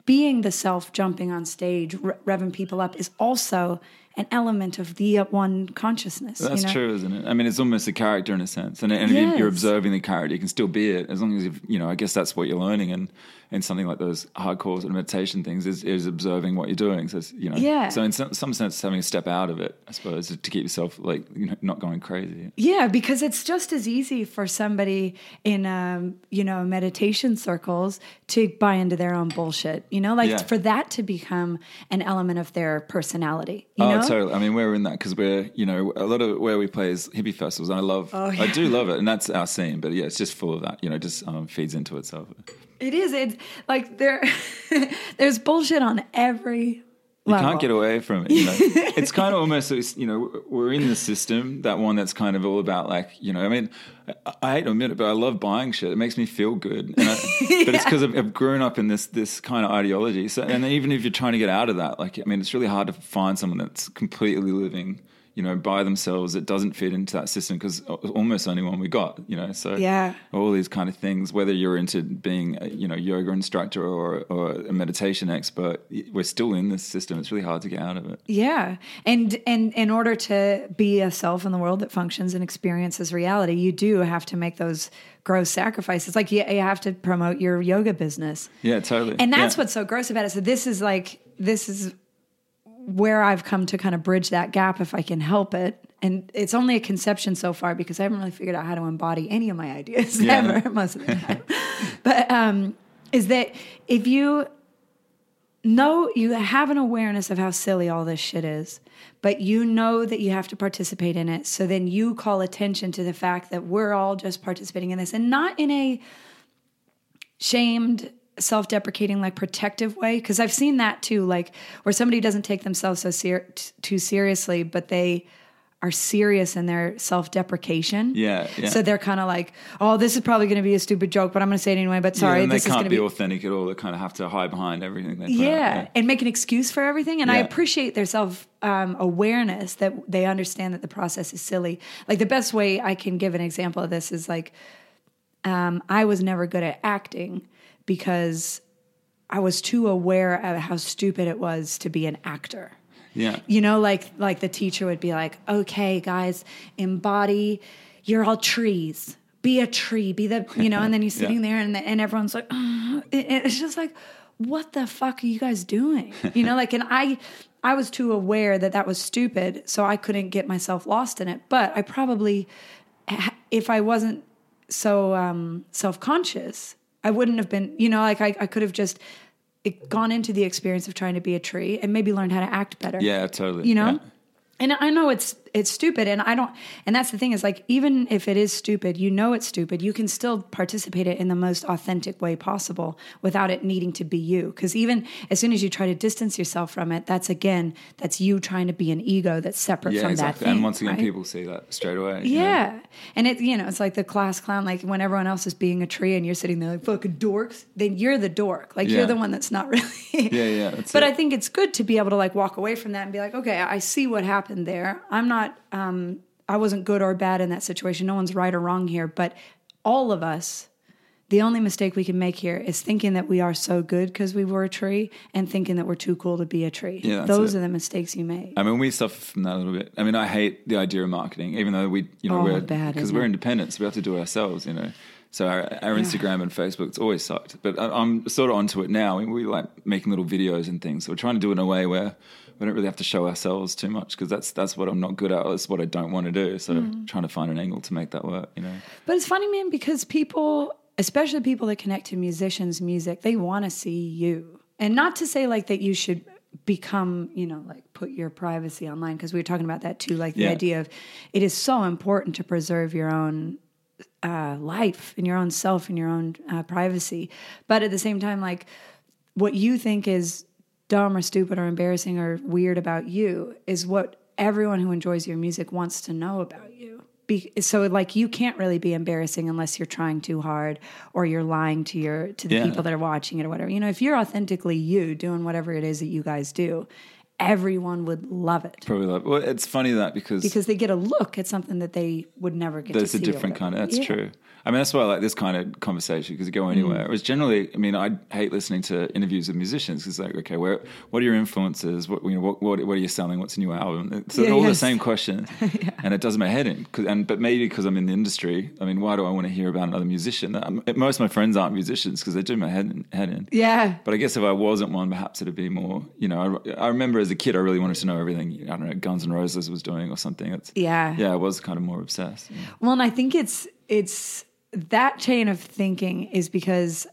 Being the self jumping on stage, re- revving people up is also an element of the one consciousness. That's you know? true, isn't it? I mean, it's almost a character in a sense, and, and if you- you're observing the character, you can still be it as long as you've, you know. I guess that's what you're learning, and and something like those hardcore sort of meditation things is, is observing what you're doing. So it's, you know, Yeah. So in some, some sense, having a step out of it, I suppose, to keep yourself like you know not going crazy. Yeah, because it's just as easy for somebody in um, you know meditation circles to buy into their own bullshit. You know, like Yeah. for that to become an element of their personality. You oh, know, totally. I mean, we're in that because we're, you know, a lot of where we play is hippie festivals. And I love, Oh, I do love it, and that's our scene. But yeah, it's just full of that. You know, just um, feeds into itself. it is. It's like there, there's bullshit on every You can't get away from it. You know? it's kind of almost, you know, we're in the system, that one that's kind of all about like, you know, I mean, I, I hate to admit it, but I love buying shit. It makes me feel good. And I, But it's because I've, I've grown up in this this kind of ideology. So, and even if you're trying to get out of that, like, I mean, it's really hard to find someone that's completely living, you know, by themselves It doesn't fit into that system because almost only one we got, you know. So Yeah. all these kind of things, whether you're into being, a, you know, yoga instructor or or a meditation expert, we're still in this system. It's really hard to get out of it. Yeah. And and in order to be a self in the world that functions and experiences reality, you do have to make those gross sacrifices. Like you, you have to promote your yoga business. Yeah, totally. And that's Yeah. what's so gross about it. So this is like this is where I've come to kind of bridge that gap if I can help it. And it's only a conception so far because I haven't really figured out how to embody any of my ideas Yeah. ever most of the time. but um, is that if you know you have an awareness of how silly all this shit is, but you know that you have to participate in it. So then you call attention to the fact that we're all just participating in this and not in a shamed self-deprecating like protective way because i've seen that too like where somebody doesn't take themselves so ser- t- too seriously but they are serious in their self-deprecation Yeah, yeah. so they're kind of like oh this is probably going to be a stupid joke but i'm going to say it anyway but sorry yeah, and they this is going can't to be, be authentic at all. They kind of have to hide behind everything. Out. yeah, and make an excuse for everything. And I appreciate their self um, awareness that they understand that the process is silly. Like the best way I can give an example of this is like um, I was never good at acting because I was too aware of how stupid it was to be an actor. yeah. You know, like like the teacher would be like, "Okay, guys, embody. You're all trees. Be a tree. Be the you know." And then you're sitting there, and and everyone's like, "Ugh." It- "It's just like, what the fuck are you guys doing?" You know, like, and I I was too aware that that was stupid, so I couldn't get myself lost in it. But I probably, if I wasn't so um, self conscious, I wouldn't have been. You know, like I, I could have just. It, gone into the experience of trying to be a tree and maybe learned how to act better Yeah, totally. you know Yeah. and i know it's it's stupid and i don't and that's the thing is like even if it is stupid you know it's stupid you can still participate it in the most authentic way possible without it needing to be you because even as soon as you try to distance yourself from it that's again that's you trying to be an ego that's separate Yeah, from exactly. that thing and once again, right? people see that straight away. you know? yeah. And it, you know, it's like the class clown, like when everyone else is being a tree and you're sitting there like fucking dorks, then you're the dork. Like Yeah. you're the one that's not really. Yeah, yeah, but it. I think it's good to be able to like walk away from that and be like, okay, I see what happened there. I'm not, um, I wasn't good or bad in that situation. No one's right or wrong here. But all of us, the only mistake we can make here is thinking that we are so good because we were a tree and thinking that we're too cool to be a tree. Yeah, Those it. are the mistakes you make. I mean, we suffer from that a little bit. I mean, I hate the idea of marketing, even though we, you know, Oh, we're bad, because we're independent, so we have to do it ourselves, you know. So our, our Instagram and Facebook, it's always sucked. But I, I'm sort of onto it now. We, we like making little videos and things. So we're trying to do it in a way where we don't really have to show ourselves too much because that's that's what I'm not good at. That's what I don't want to do. So Mm. trying to find an angle to make that work, you know. But it's funny, man, because people, especially people that connect to musicians' music, they want to see you. And not to say like that you should become, you know, like put your privacy online, because we were talking about that too. Like the Yeah. idea of it is so important to preserve your own uh, life and your own self and your own uh, privacy. But at the same time, like what you think is dumb or stupid or embarrassing or weird about you is what everyone who enjoys your music wants to know about you. Be, so like you can't really be embarrassing unless you're trying too hard or you're lying to your to the Yeah. people that are watching it or whatever. You know, if you're authentically you doing whatever it is that you guys do, everyone would love it Probably like, well, it's funny that because because they get a look at something that they would never get there's to a different kind of that's Yeah. true i mean that's why i like this kind of conversation because you go Mm. anywhere it was generally i mean i hate listening to interviews with musicians because like okay where what are your influences what you know what, what, what are you selling what's a new album it's Yeah, all the yes. same questions and it does my head in and but maybe because i'm in the industry i mean why do i want to hear about another musician Um, most of my friends aren't musicians because they do my head in, head in Yeah. but I guess if I wasn't one, perhaps it'd be more. You know, I, I remember as a kid, I really wanted to know everything. I don't know, Guns N' Roses was doing or something. It's, Yeah. yeah, I was kind of more obsessed. Yeah. Well, and I think it's it's that chain of thinking is because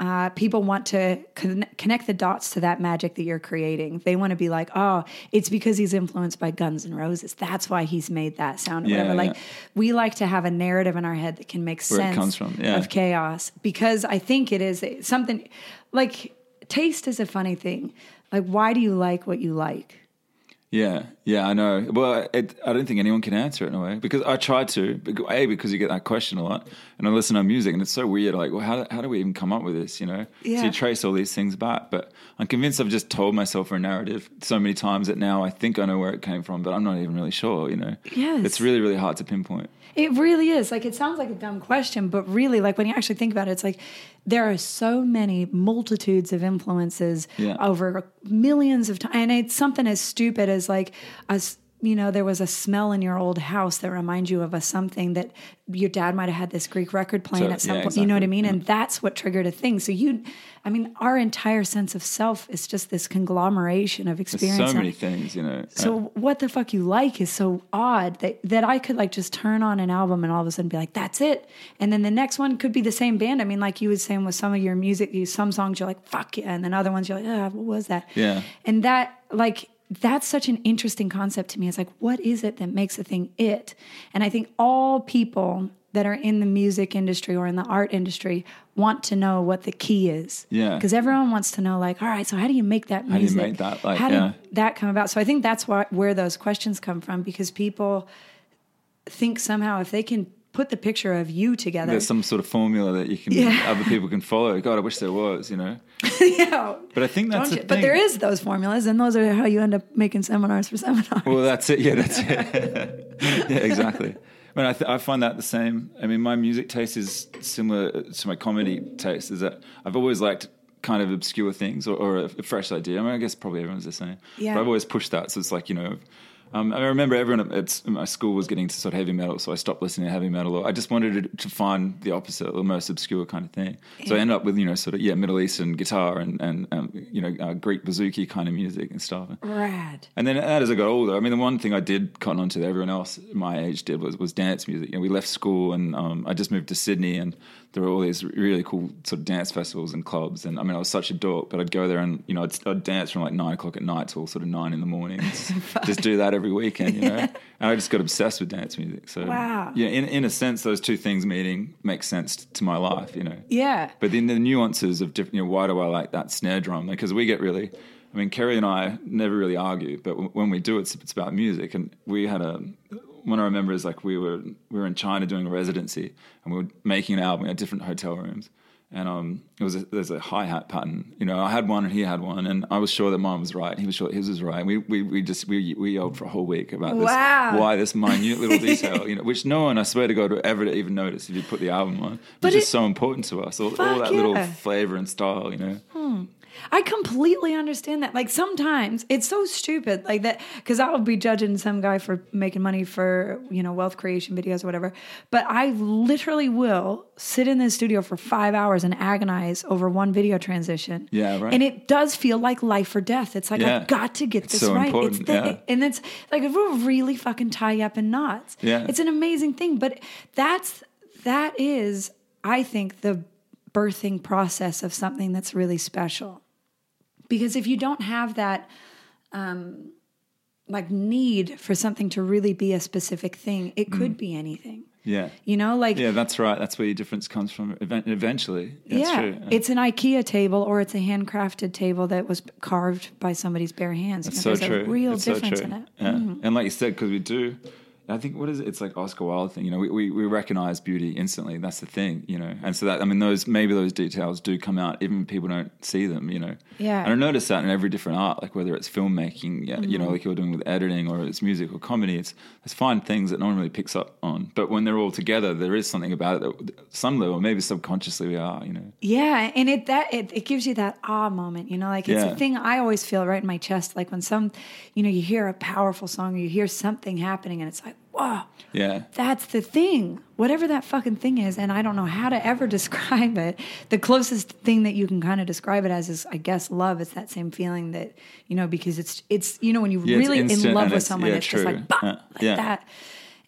uh, people want to con- connect the dots to that magic that you're creating. They want to be like, oh, it's because he's influenced by Guns N' Roses. That's why he's made that sound. Or Yeah, whatever. Like yeah. we like to have a narrative in our head that can make Where sense comes from, yeah. of chaos because I think it is something like taste is a funny thing. Like, why do you like what you like? Yeah, yeah, I know. Well, it, I don't think anyone can answer it in a way because I try to. A, because you get that question a lot, and I listen to music, and it's so weird. Like, well, how, how do we even come up with this? You know, Yeah. so you trace all these things back. But I'm convinced I've just told myself a narrative so many times that now I think I know where it came from, but I'm not even really sure. You know, Yes. it's really really hard to pinpoint. It really is. Like, it sounds like a dumb question, but really, like, when you actually think about it, it's like there are so many multitudes of influences Yeah. over millions of times. And it's something as stupid as, like, us. You know, there was a smell in your old house that reminds you of a something that your dad might have had this Greek record playing So- at some yeah, point. You know what I exactly. mean? And that's what triggered a thing. So you, I mean, our entire sense of self is just this conglomeration of There's experience. so many things, you know. So what the fuck you like is so odd that that I could like just turn on an album and all of a sudden be like, that's it. And then the next one could be the same band. I mean, like you was saying with some of your music, you some songs you're like, fuck yeah. And then other ones you're like, ah, what was that? Yeah. And that like that's such an interesting concept to me. It's like, what is it that makes a thing it? And I think all people that are in the music industry or in the art industry want to know what the key is. Yeah. Because everyone wants to know, like, all right, so how do you make that music? How do you make that, like, how yeah. did that come about? So I think that's why, where those questions come from because people think somehow if they can put the picture of you together. There's some sort of formula that you can Yeah. other people can follow. God, I wish there was, you know. yeah. But I think that's the? But there is those formulas, and those are how you end up making seminars for seminars. Well, that's it. Yeah, that's it. yeah, exactly. I mean, I, th- I find that the same. I mean, my music taste is similar to my comedy taste. Is that I've always liked kind of obscure things or, or a, a fresh idea. I mean, I guess probably everyone's the same. Yeah. But I've always pushed that. So it's like you know. Um, I remember everyone at my school was getting to sort of heavy metal, so I stopped listening to heavy metal. I just wanted to, find the opposite, the most obscure kind of thing. So I ended up with you know sort of yeah Middle Eastern guitar and and um, you know uh, Greek bouzouki kind of music and stuff. Rad. And then as I got older, I mean, the one thing I did cotton on to that everyone else my age did was, was dance music. You know, we left school and um, I just moved to Sydney and there were all these really cool sort of dance festivals and clubs. And I mean, I was such a dork, but I'd go there and, you know, I'd, I'd dance from like nine o'clock at night till sort of nine in the morning. Just do that every weekend, you know? And I just got obsessed with dance music. So, Wow. yeah, in, in a sense, those two things meeting makes sense to my life, you know? Yeah. But then the nuances of different, you know, why do I like that snare drum? Because we get really, I mean, Kerry and I never really argue, but w- when we do, it's it's about music. And we had a one I remember is like we were we were in China doing a residency, and we were making an album at different hotel rooms. And um, it was a, there's a hi hat pattern. You know, I had one and he had one, and I was sure that mine was right. He was sure his was right. We we, we just we we yelled for a whole week about this. Wow. Why this minute little detail? You know, which no one, I swear to God, would ever even notice if you put the album on. But Which is it- so important to us. All, all that little flavor and style, you know. I completely understand that. Like sometimes it's so stupid, like that, because I'll be judging some guy for making money for you know wealth creation videos or whatever. But I literally will sit in the studio for five hours and agonize over one video transition. Yeah, right. And it does feel like life or death. It's like Yeah. I've got to get It's this so right. important, it's the, yeah. and it's like it will really fucking tie up in knots. Yeah. it's an amazing thing. But that's that is, I think, the birthing process of something that's really special because if you don't have that um, like need for something to really be a specific thing it could be anything Yeah. you know like Mm. Yeah, that's right. That's where your difference comes from eventually. That's yeah, true. it's an IKEA table or it's a handcrafted table that was carved by somebody's bare hands. You know, so there's true. a real it's so difference true. in it. Yeah. Mm. And like you said, because we do, I think what is it? It's like Oscar Wilde thing. You know, we, we, we recognize beauty instantly. That's the thing. You know, and so that I mean, those maybe those details do come out even people don't see them. You know. Yeah. And I notice that in every different art, like whether it's filmmaking, yeah, you Mm-hmm. know, like you're doing with editing, or it's music or comedy. It's it's fine things that no one really picks up on. But when they're all together, there is something about it that some level, maybe subconsciously, we are. You know. Yeah, and it that it, it gives you that ah moment, you know, like it's Yeah. a thing I always feel right in my chest, like when some, you know, you hear a powerful song or you hear something happening, and it's like, whoa, Yeah. that's the thing, whatever that fucking thing is, and I don't know how to ever describe it. The closest thing that you can kind of describe it as is, I guess, love. It's that same feeling that you know because it's it's you know when you're Yeah, really in love with someone, yeah, it's just like, bah, Yeah, like yeah. that,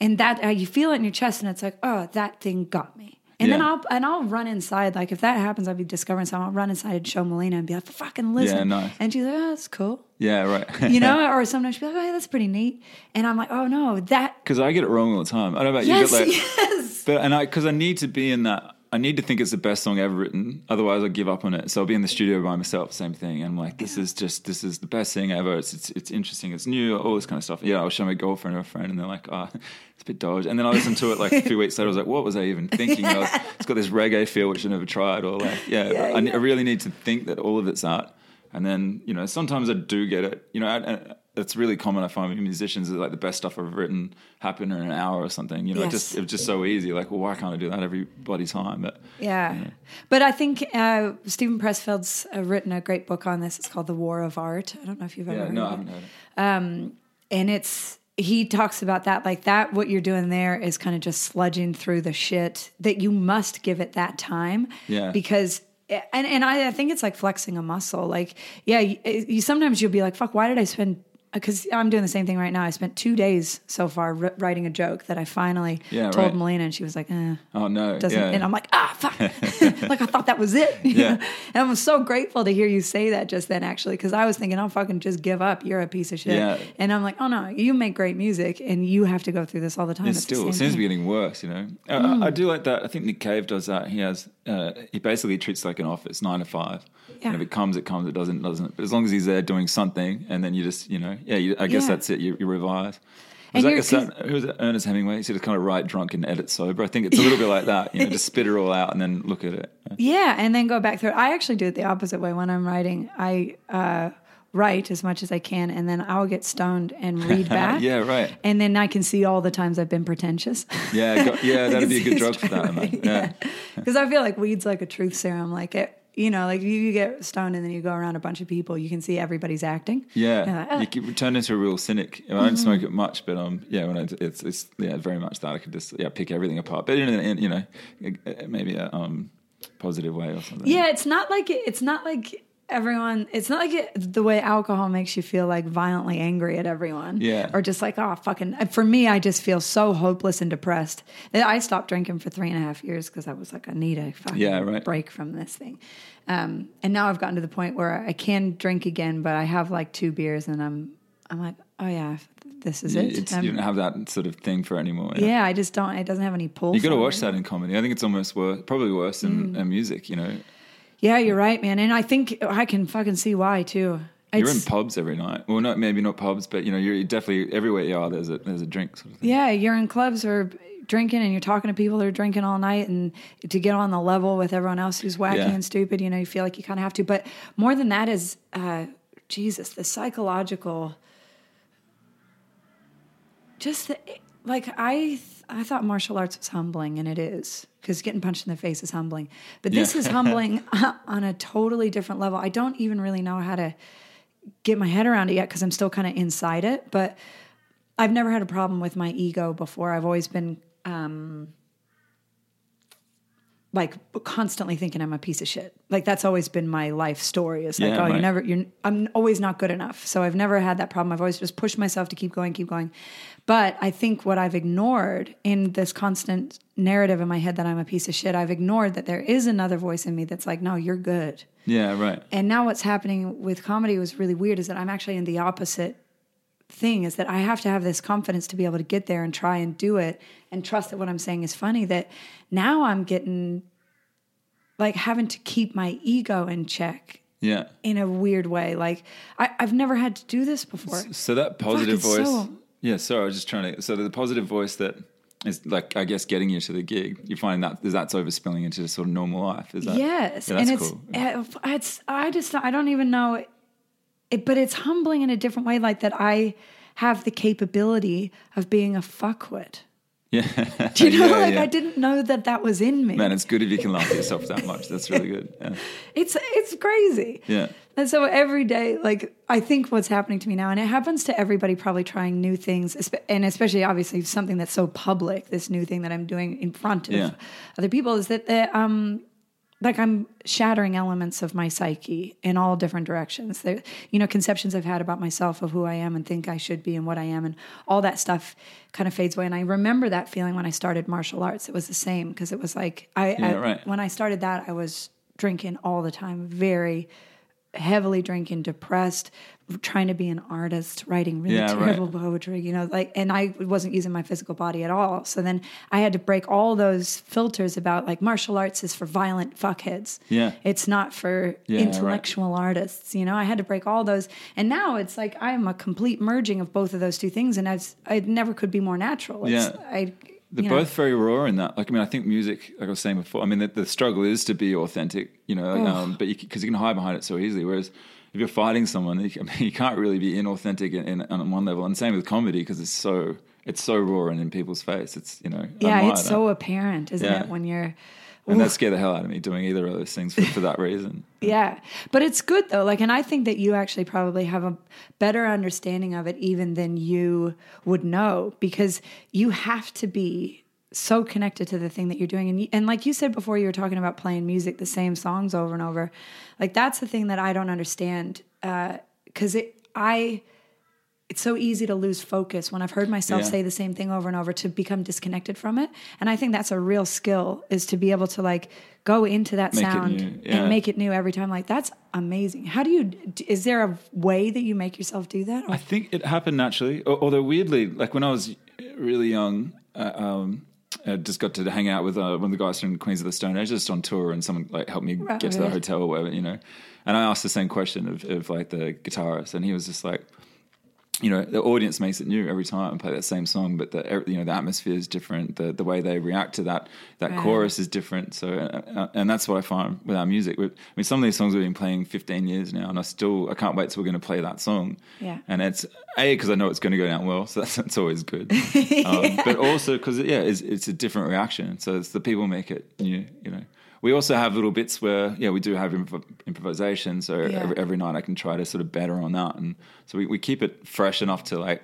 and that uh, you feel it in your chest, and it's like, oh, that thing got me. And then I'll and I'll run inside. Like if that happens, I'll be discovering something. I'll run inside and show Melina and be like, "Fucking listen!" Yeah, nice. And she's like, "Oh, that's cool," Yeah. Right. you know. or sometimes she'll be like, "Oh, yeah, that's pretty neat," and I'm like, "Oh no, that because I get it wrong all the time. I don't know about yes, you, but like, yes, but and I because I need to be in that I need to think it's the best song ever written. Otherwise, I give up on it. So I'll be in the studio by myself, same thing. And I'm like, this is just this is the best thing ever. It's it's, it's interesting. It's new. All this kind of stuff. Yeah, I'll show my girlfriend or a friend, and they're like, oh, it's a bit dodge. And then I listen to it like a few weeks later. I was like, what was I even thinking? I was, it's got this reggae feel which I never tried. Or like, yeah, Yeah, I, yeah. I really need to think that all of it's art. And then you know, sometimes I do get it. You know, I, I, it's really common. I find with musicians is like the best stuff I've written happen in an hour or something. You know, it just it was just so easy. Like, well, why can't I do that every bloody time? But Yeah. But I think uh, Steven Pressfield's uh, written a great book on this. It's called The War of Art. I don't know if you've ever heard. yeah, heard no, I of haven't it. heard it. And it's, he talks about that like that, what you're doing there is kind of just sludging through the shit that you must give it that time. Yeah. Because, and, and I, I think it's like flexing a muscle. Like, yeah, you, you sometimes you'll be like, fuck, why did I spend because I'm doing the same thing right now. I spent two days so far r- writing a joke that I finally Yeah, told right. Melina, and she was like, eh, Oh no, doesn't yeah. and I'm like, ah fuck. like I thought that was it. Yeah. And I'm so grateful to hear you say that just then actually, because I was thinking, I'll fucking just give up. You're a piece of shit. Yeah. And I'm like, oh no, you make great music and you have to go through this all the time. The still it seems to be getting worse, you know. Uh, Mm. I, I do like that. I think Nick Cave does that. He has uh, he basically treats like an office, nine to five. Yeah. And if it comes, it comes. It doesn't, it doesn't. But as long as he's there doing something, and then you just, you know, yeah. You, I guess Yeah. that's it. You, you revise. Was that, that, who was it? Ernest Hemingway? He said to kind of write drunk and edit sober. I think it's a little bit like that. You know, just spit it all out and then look at it. Yeah, and then go back through. it. I actually do it the opposite way when I'm writing. I uh, write as much as I can, and then I'll get stoned and read back. Yeah, right. And then I can see all the times I've been pretentious. Yeah, go, yeah. That'd be a good drug for that, man. Yeah. Because I feel like weed's like a truth serum. Like it, you know, like you, you get stoned and then you go around a bunch of people, you can see everybody's acting. Yeah, like, "Ah." you can turn into a real cynic. I don't smoke it much, but um, yeah, when I, it's it's yeah, very much that I could just yeah pick everything apart, but in, in you know maybe a um positive way or something. Yeah, it's not like it, it's not like everyone. It's not like it, the way alcohol makes you feel like violently angry at everyone. Yeah. or just like oh fucking. For me, I just feel so hopeless and depressed that I stopped drinking for three and a half years because I was like, I need a fucking Yeah, right. break from this thing. Um, and now I've gotten to the point where I can drink again, but I have like two beers and I'm I'm like, oh yeah, this is it. it's, I'm- you don't have that sort of thing for anymore. yeah, I just don't. It doesn't have any pull. You got to watch that in comedy. I think it's almost worse, probably worse than Mm. music. You know, Yeah, you're right, man. And I think I can fucking see why too. you're in pubs every night. Well, not maybe not pubs, but you know, you're definitely everywhere you are. There's a there's a drink sort of. Yeah, you're in clubs or drinking and you're talking to people that are drinking all night and to get on the level with everyone else who's wacky Yeah. and stupid, you know, you feel like you kind of have to. But more than that is, uh, Jesus, the psychological, just the, like I, I thought martial arts was humbling and it is because getting punched in the face is humbling. But this Yeah. is humbling on a totally different level. I don't even really know how to get my head around it yet because I'm still kind of inside it. But I've never had a problem with my ego before. I've always been um, like constantly thinking I'm a piece of shit. Like that's always been my life story. It's like, Yeah, oh, you right. never, you're, I'm always not good enough. So I've never had that problem. I've always just pushed myself to keep going, keep going. But I think what I've ignored in this constant narrative in my head that I'm a piece of shit, I've ignored that there is another voice in me that's like, no, you're good. Yeah, right. And now what's happening with comedy was really weird is that I'm actually in the opposite thing is that I have to have this confidence to be able to get there and try and do it and trust that what I'm saying is funny that now I'm getting like having to keep my ego in check Yeah. in a weird way. Like I, I've never had to do this before. So that positive it's voice. so- Yeah, sorry, I was just trying to. So the positive voice that is like, I guess, getting you to the gig. You find that that's overspilling into sort of normal life. Is that? Yes, Yeah, and it's cool. uh, it's I just I don't even know it, but it's humbling in a different way. Like that I have the capability of being a fuckwit. Yeah. Do you know? Yeah, like yeah. I didn't know that that was in me. Man, it's good if you can laugh at yourself that much. That's really good. Yeah. It's it's crazy. Yeah. And so every day, like I think what's happening to me now, and it happens to everybody probably trying new things, and especially obviously something that's so public, this new thing that I'm doing in front of other people, is that um, like I'm shattering elements of my psyche in all different directions. There, you know, conceptions I've had about myself of who I am and think I should be and what I am, and all that stuff kind of fades away. And I remember that feeling when I started martial arts. It was the same because it was like I, Yeah, I right. when I started that, I was drinking all the time, very heavily drinking, depressed, trying to be an artist, writing really Yeah, right. terrible poetry, you know, like, and I wasn't using my physical body at all. So then I had to break all those filters about like martial arts is for violent fuckheads. Yeah. It's not for Yeah, right. intellectual artists, you know. I had to break all those, and now it's like I am a complete merging of both of those two things, and I, was, I never could be more natural. It's, Yeah. I, They're you know, both very raw in that. Like, I mean, I think music, like I was saying before, I mean, the, the struggle is to be authentic, you know, like, um, but because you, can hide behind it so easily. Whereas if you're fighting someone, you, I mean, you can't really be inauthentic in, in, on one level. And same with comedy because it's so it's so raw and in people's face. It's you know, yeah, admire it's so apparent, isn't Yeah. it? When you're and that scared the hell out of me doing either of those things for, for that reason. Yeah. But it's good though. Like, and I think that you actually probably have a better understanding of it even than you would know because you have to be so connected to the thing that you're doing. And, and like you said before, you were talking about playing music, the same songs over and over. Like, that's the thing that I don't understand. Uh, cause it, I, it's so easy to lose focus when I've heard myself Yeah. say the same thing over and over to become disconnected from it. And I think that's a real skill is to be able to like go into that Make sound yeah. and make it new every time. Like that's amazing. How do you? Is there a way that you make yourself do that? Or- I think it happened naturally. Although weirdly, like when I was really young, uh, um, I just got to hang out with uh, one of the guys from Queens of the Stone Age, just on tour, and someone like helped me Right. get to the hotel or whatever, you know. And I asked the same question of, of like the guitarist, and he was just like, you know, the audience makes it new every time. I play that same song, but the you know the atmosphere is different. The the way they react to that that Right. chorus is different. So, uh, uh, and that's what I find with our music. I mean, some of these songs we've been playing 15 years now, and I still I can't wait till we're going to play that song. Yeah. And it's a because I know it's going to go down well, so that's, that's always good. um, but also because yeah, it's, it's a different reaction. So it's the people make it new. You know. We also have little bits where, yeah, we do have improv- improvisation. So Yeah. every, every night I can try to sort of better on that, and so we, we keep it fresh enough to like,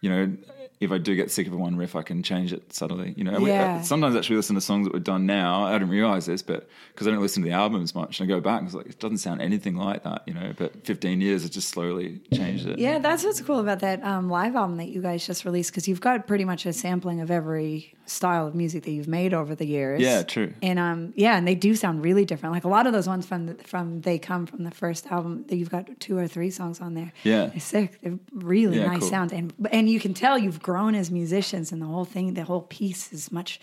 you know, if I do get sick of one riff, I can change it subtly. You know, we- Yeah. sometimes actually listen to songs that we've done now. I didn't realize this, but because I don't listen to the albums much, and I go back and it's like it doesn't sound anything like that. You know, but 15 years, it just slowly changed it. yeah, that's what's cool about that um, live album that you guys just released because you've got pretty much a sampling of every style of music that you've made over the years. Yeah, true. And um, yeah, and they do sound really different. Like a lot of those ones from the, from they come from the first album. That you've got two or three songs on there. Yeah. they're sick. They're really Yeah, nice cool. sound, and and you can tell you've grown as musicians, and the whole thing, the whole piece is much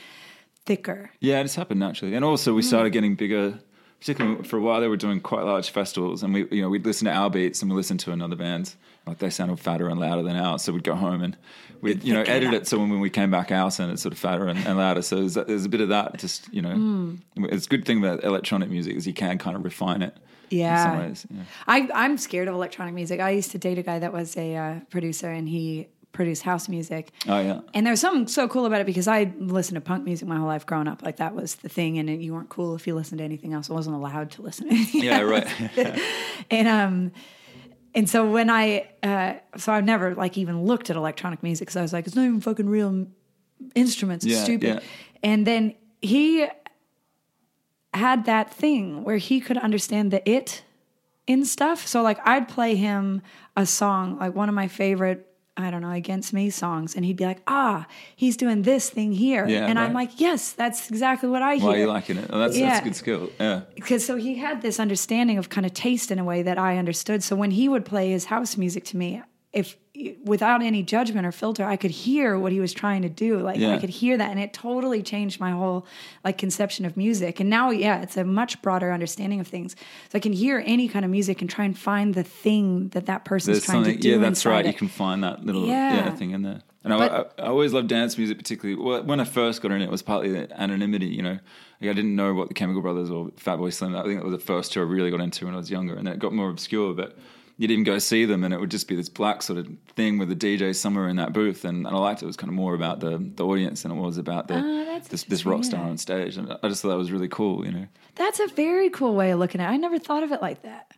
thicker. Yeah, it just happened naturally. And also, we started getting bigger. Particularly for a while, they were doing quite large festivals, and we, you know, we'd listen to our beats and we listen to another band's. Like they sounded fatter and louder than ours, so we'd go home and we'd, you know, edit it so when we came back, our sounded sort of fatter and, and louder. So there's, there's a bit of that. Just you know, Hmm. it's a good thing about electronic music is you can kind of refine it. Yeah. ways. Yeah. I, I'm scared of electronic music. I used to date a guy that was a uh, producer, and he produced house music. Oh yeah. And there's something so cool about it because I listened to punk music my whole life growing up. Like that was the thing, and it, you weren't cool if you listened to anything else. I wasn't allowed to listen to anything. Yeah, else. right. And um, and so when I uh, so I've never like even looked at electronic music because I was like, it's not even fucking real instruments. It's Yeah, stupid. yeah. And then he had that thing where he could understand the it in stuff. So like I'd play him a song, like one of my favorite, I don't know, Against Me songs, and he'd be like, ah, he's doing this thing here. Yeah, and I'm like, yes, that's exactly what I hear. Why are you liking it? Oh, that's, Yeah. that's a good skill. Yeah. because so he had this understanding of kind of taste in a way that I understood. So when he would play his house music to me, if without any judgment or filter, I could hear what he was trying to do. Like I could hear that, and it totally changed my whole like conception of music. And now, yeah, it's a much broader understanding of things. So I can hear any kind of music and try and find the thing that that person's There's trying to do. yeah, that's right. it. You can find that little Yeah. yeah. thing in there. And I, But- I, I always loved dance music, particularly well, when I first got in. It was partly the anonymity. You know, like I didn't know what the Chemical Brothers or Fatboy Slim. I think that was the first two I really got into when I was younger, and then it got more obscure. But you'd even go see them, and it would just be this black sort of thing with a DJ somewhere in that booth, and, and I liked it. It was kind of more about the the audience than it was about the Oh, this, this rock star on stage. And I just thought that was really cool. You know. That's a very cool way of looking at it. I never thought of it like that.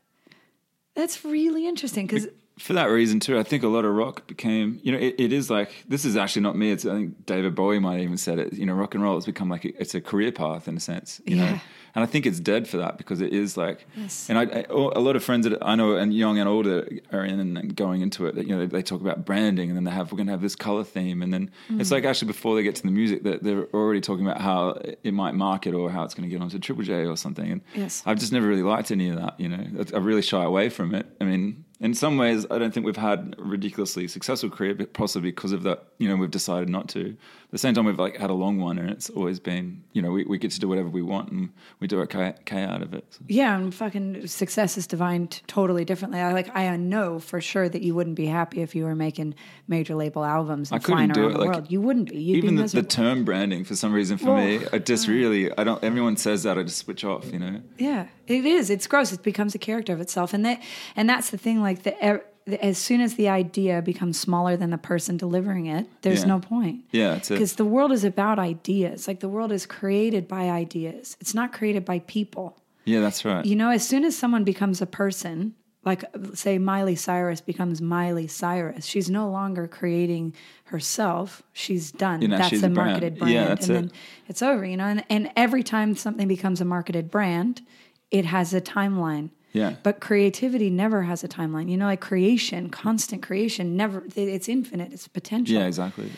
That's really interesting because for that reason too, I think a lot of rock became, you know, it, it is like this is actually not me. It's I think David Bowie might even said it. You know, rock and roll has become like a, it's a career path in a sense. You Yeah. know, and I think it's dead for that because it is like, Yes. and I, I a lot of friends that I know and young and older are in and going into it. That you know they, they talk about branding and then they have we're going to have this color theme and then Mm. it's like actually before they get to the music that they're already talking about how it might market or how it's going to get onto Triple J or something. And Yes. I've just never really liked any of that. You know, I I really shy away from it. I mean, in some ways, I don't think we've had a ridiculously successful career, but possibly because of that. You know, we've decided not to. The same time, we've like had a long one, and it's always been, you know, we, we get to do whatever we want, and we do okay, okay out of it. So. Yeah, and fucking success is defined totally differently. I like I know for sure that you wouldn't be happy if you were making major label albums I couldn't do around it, the like, world. You wouldn't be. You'd Even be the, the term branding, for some reason, for me, Well, I just uh, really, I don't. Everyone says that, I just switch off. You know. Yeah, it is. It's gross. It becomes a character of itself, and that and that's the thing. Like the as soon as the idea becomes smaller than the person delivering it, there's Yeah. no point. Yeah. Because the world is about ideas. Like the world is created by ideas. It's not created by people. Yeah, that's right. You know, as soon as someone becomes a person, like say Miley Cyrus becomes Miley Cyrus, she's no longer creating herself. She's done. You know, that's she's a a brand. marketed brand. Yeah, that's and it. then it's over, you know. And, and every time something becomes a marketed brand, it has a timeline. Yeah. But creativity never has a timeline. You know, like creation, constant creation, never it's infinite, it's potential. Yeah, exactly.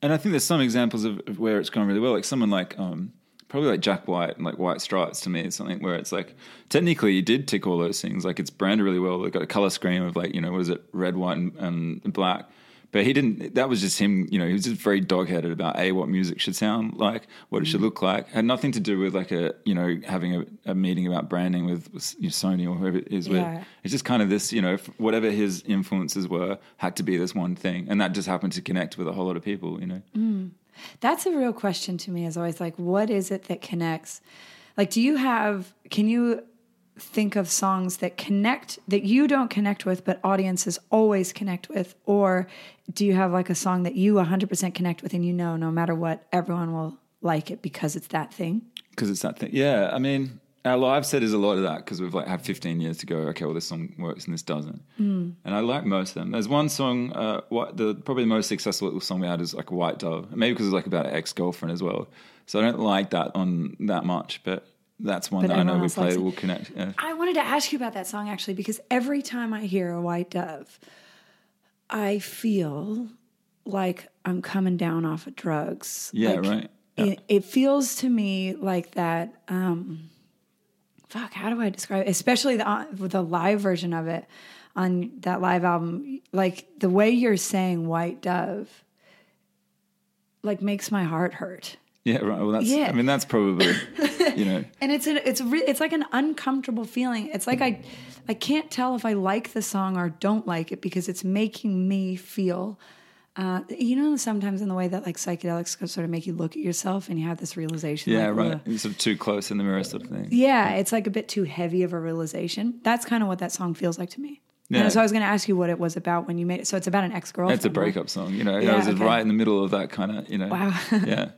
And I think there's some examples of, of where it's gone really well. Like someone like um, probably like Jack White and like White Stripes to me is something where it's like technically you did tick all those things. Like it's branded really well. They've got a color scheme of like you know what is it, red, white, and, and black. But he didn't. That was just him. You know, he was just very dog headed about a what music should sound like, what it should mm. look like. Had nothing to do with like a you know having a, a meeting about branding with, with you know, Sony or whoever it is with. Yeah. It's just kind of this, you know, whatever his influences were, had to be this one thing, and that just happened to connect with a whole lot of people, you know. Mm. That's a real question to me is always like, what is it that connects? Like, do you have, can you think of songs that connect, that you don't connect with, but audiences always connect with? Or do you have like a song that you 100% connect with and you know no matter what, everyone will like it because it's that thing? because it's that thing. Yeah, I mean, our live set is a lot of that because we've like had 15 years to go. Okay, well, this song works and this doesn't. Mm. And I like most of them. There's one song, uh, what the probably the most successful song we had is like White Dove, maybe because it's like about an ex girlfriend as well. So I don't like that on that much, but that's one But that I know we play it. will connect. Yeah. I wanted to ask you about that song actually because every time I hear a white dove, I feel like I'm coming down off of drugs. Yeah, Like, right. Yeah. It, it feels to me like that. Um, fuck, how do I describe it? Especially the uh, the live version of it on that live album. Like the way you're saying "White Dove," like makes my heart hurt. Yeah, right. Well, that's. Yeah. I mean, that's probably, you know, and it's a, it's re- it's like an uncomfortable feeling. It's like I I can't tell if I like the song or don't like it because it's making me feel. Uh, you know, sometimes in the way that like psychedelics can sort of make you look at yourself and you have this realization. yeah, like, right. "Ugh." It's sort of too close in the mirror, sort of thing. Yeah, it's like a bit too heavy of a realization. That's kind of what that song feels like to me. Yeah. And so I was going to ask you what it was about when you made it. So it's about an ex girlfriend. It's a breakup song, you know. Yeah, I was okay. right in the middle of that kind of, you know. Wow. yeah.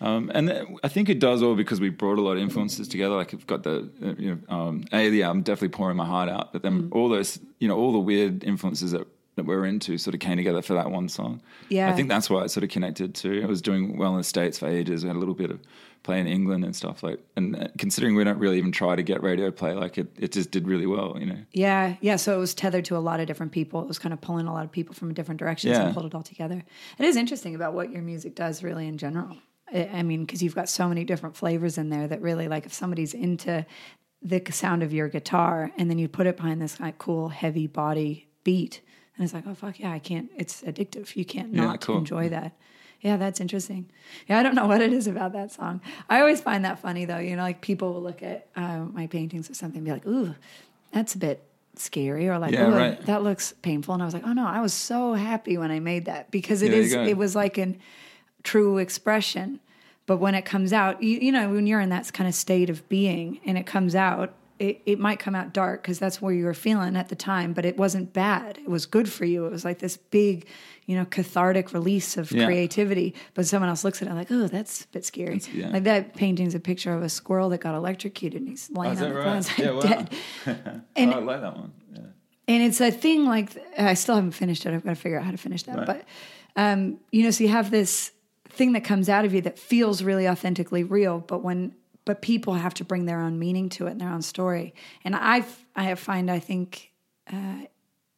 Um, and th- I think it does all because we brought a lot of influences together. Like we've got the, uh, you know, um, a the album definitely pouring my heart out, but then Mm. all those, you know, all the weird influences that that we're into sort of came together for that one song. Yeah. I think that's why it sort of connected to. It was doing well in the states for ages. We had a little bit of play in England and stuff like. And uh, considering we don't really even try to get radio play, like it, it just did really well, you know. Yeah, yeah. So it was tethered to a lot of different people. It was kind of pulling a lot of people from different directions Yeah. and pulled it all together. It is interesting about what your music does, really, in general. I, I mean, because you've got so many different flavors in there that really, like, if somebody's into the sound of your guitar and then you put it behind this like cool, heavy body beat, and it's like, oh fuck yeah, I can't. It's addictive. You can't Yeah, not cool. enjoy that. Yeah, that's interesting. Yeah, I don't know what it is about that song. I always find that funny though. You know, like people will look at uh, my paintings or something and be like, ooh, that's a bit scary or like, Yeah, ooh, right. that looks painful. And I was like, oh no, I was so happy when I made that because it Yeah, there is, it was like an true expression. But when it comes out, you, you know, when you're in that kind of state of being and it comes out, it, it might come out dark because that's where you were feeling at the time, but it wasn't bad. It was good for you. It was like this big, you know, cathartic release of Yeah. creativity. But someone else looks at it like, oh, that's a bit scary. yeah. Like that painting's a picture of a squirrel that got electrocuted and he's Oh, on the right? ground Yeah, wow. dead. And- oh, I like that one. Yeah. and it's a thing like I still haven't finished it. I've got to figure out how to finish that. Right. But um, you know, so you have this thing that comes out of you that feels really authentically real, but when but people have to bring their own meaning to it and their own story. And i've I find I think uh,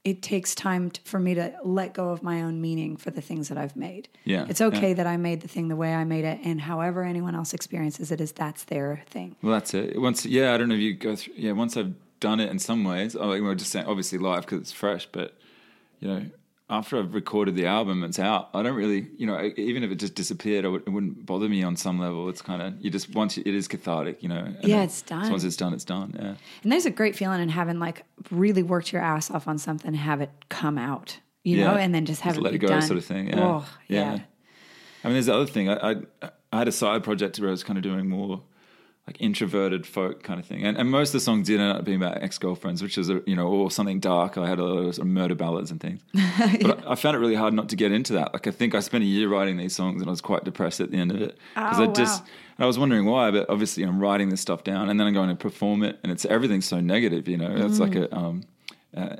it takes time to, for me to let go of my own meaning for the things that I've made. Yeah, it's okay yeah. that I made the thing the way I made it, and however anyone else experiences it is that's their thing. Well, that's it. Once, yeah, I don't know if you go through. Yeah, once I've done it in some ways, oh, we're just saying, obviously live because it's fresh, but you know, after I've recorded the album, it's out. I don't really, you know, even if it just disappeared, it wouldn't bother me on some level. It's kind of you just once it is cathartic, you know. Yeah, it's done. So once it's done, it's done. Yeah. And there's a great feeling in having like really worked your ass off on something, and have it come out, you Yeah. know, and then just have Just it let it go, done. sort of thing. Yeah. Oh, yeah. I mean, there's the other thing. I, I I had a side project where I was kind of doing more like introverted folk kind of thing, and, and most of the songs did end up being about ex girlfriends, which is a, you know or something dark. I had a lot of sort of murder ballads and things, but I, I found it really hard not to get into that. Like I think I spent a year writing these songs, and I was quite depressed at the end of it because Oh, I just. wow. And I was wondering why, but obviously I'm writing this stuff down and then I'm going to perform it, and it's everything's so negative, you know. It's like Mm. a um, uh,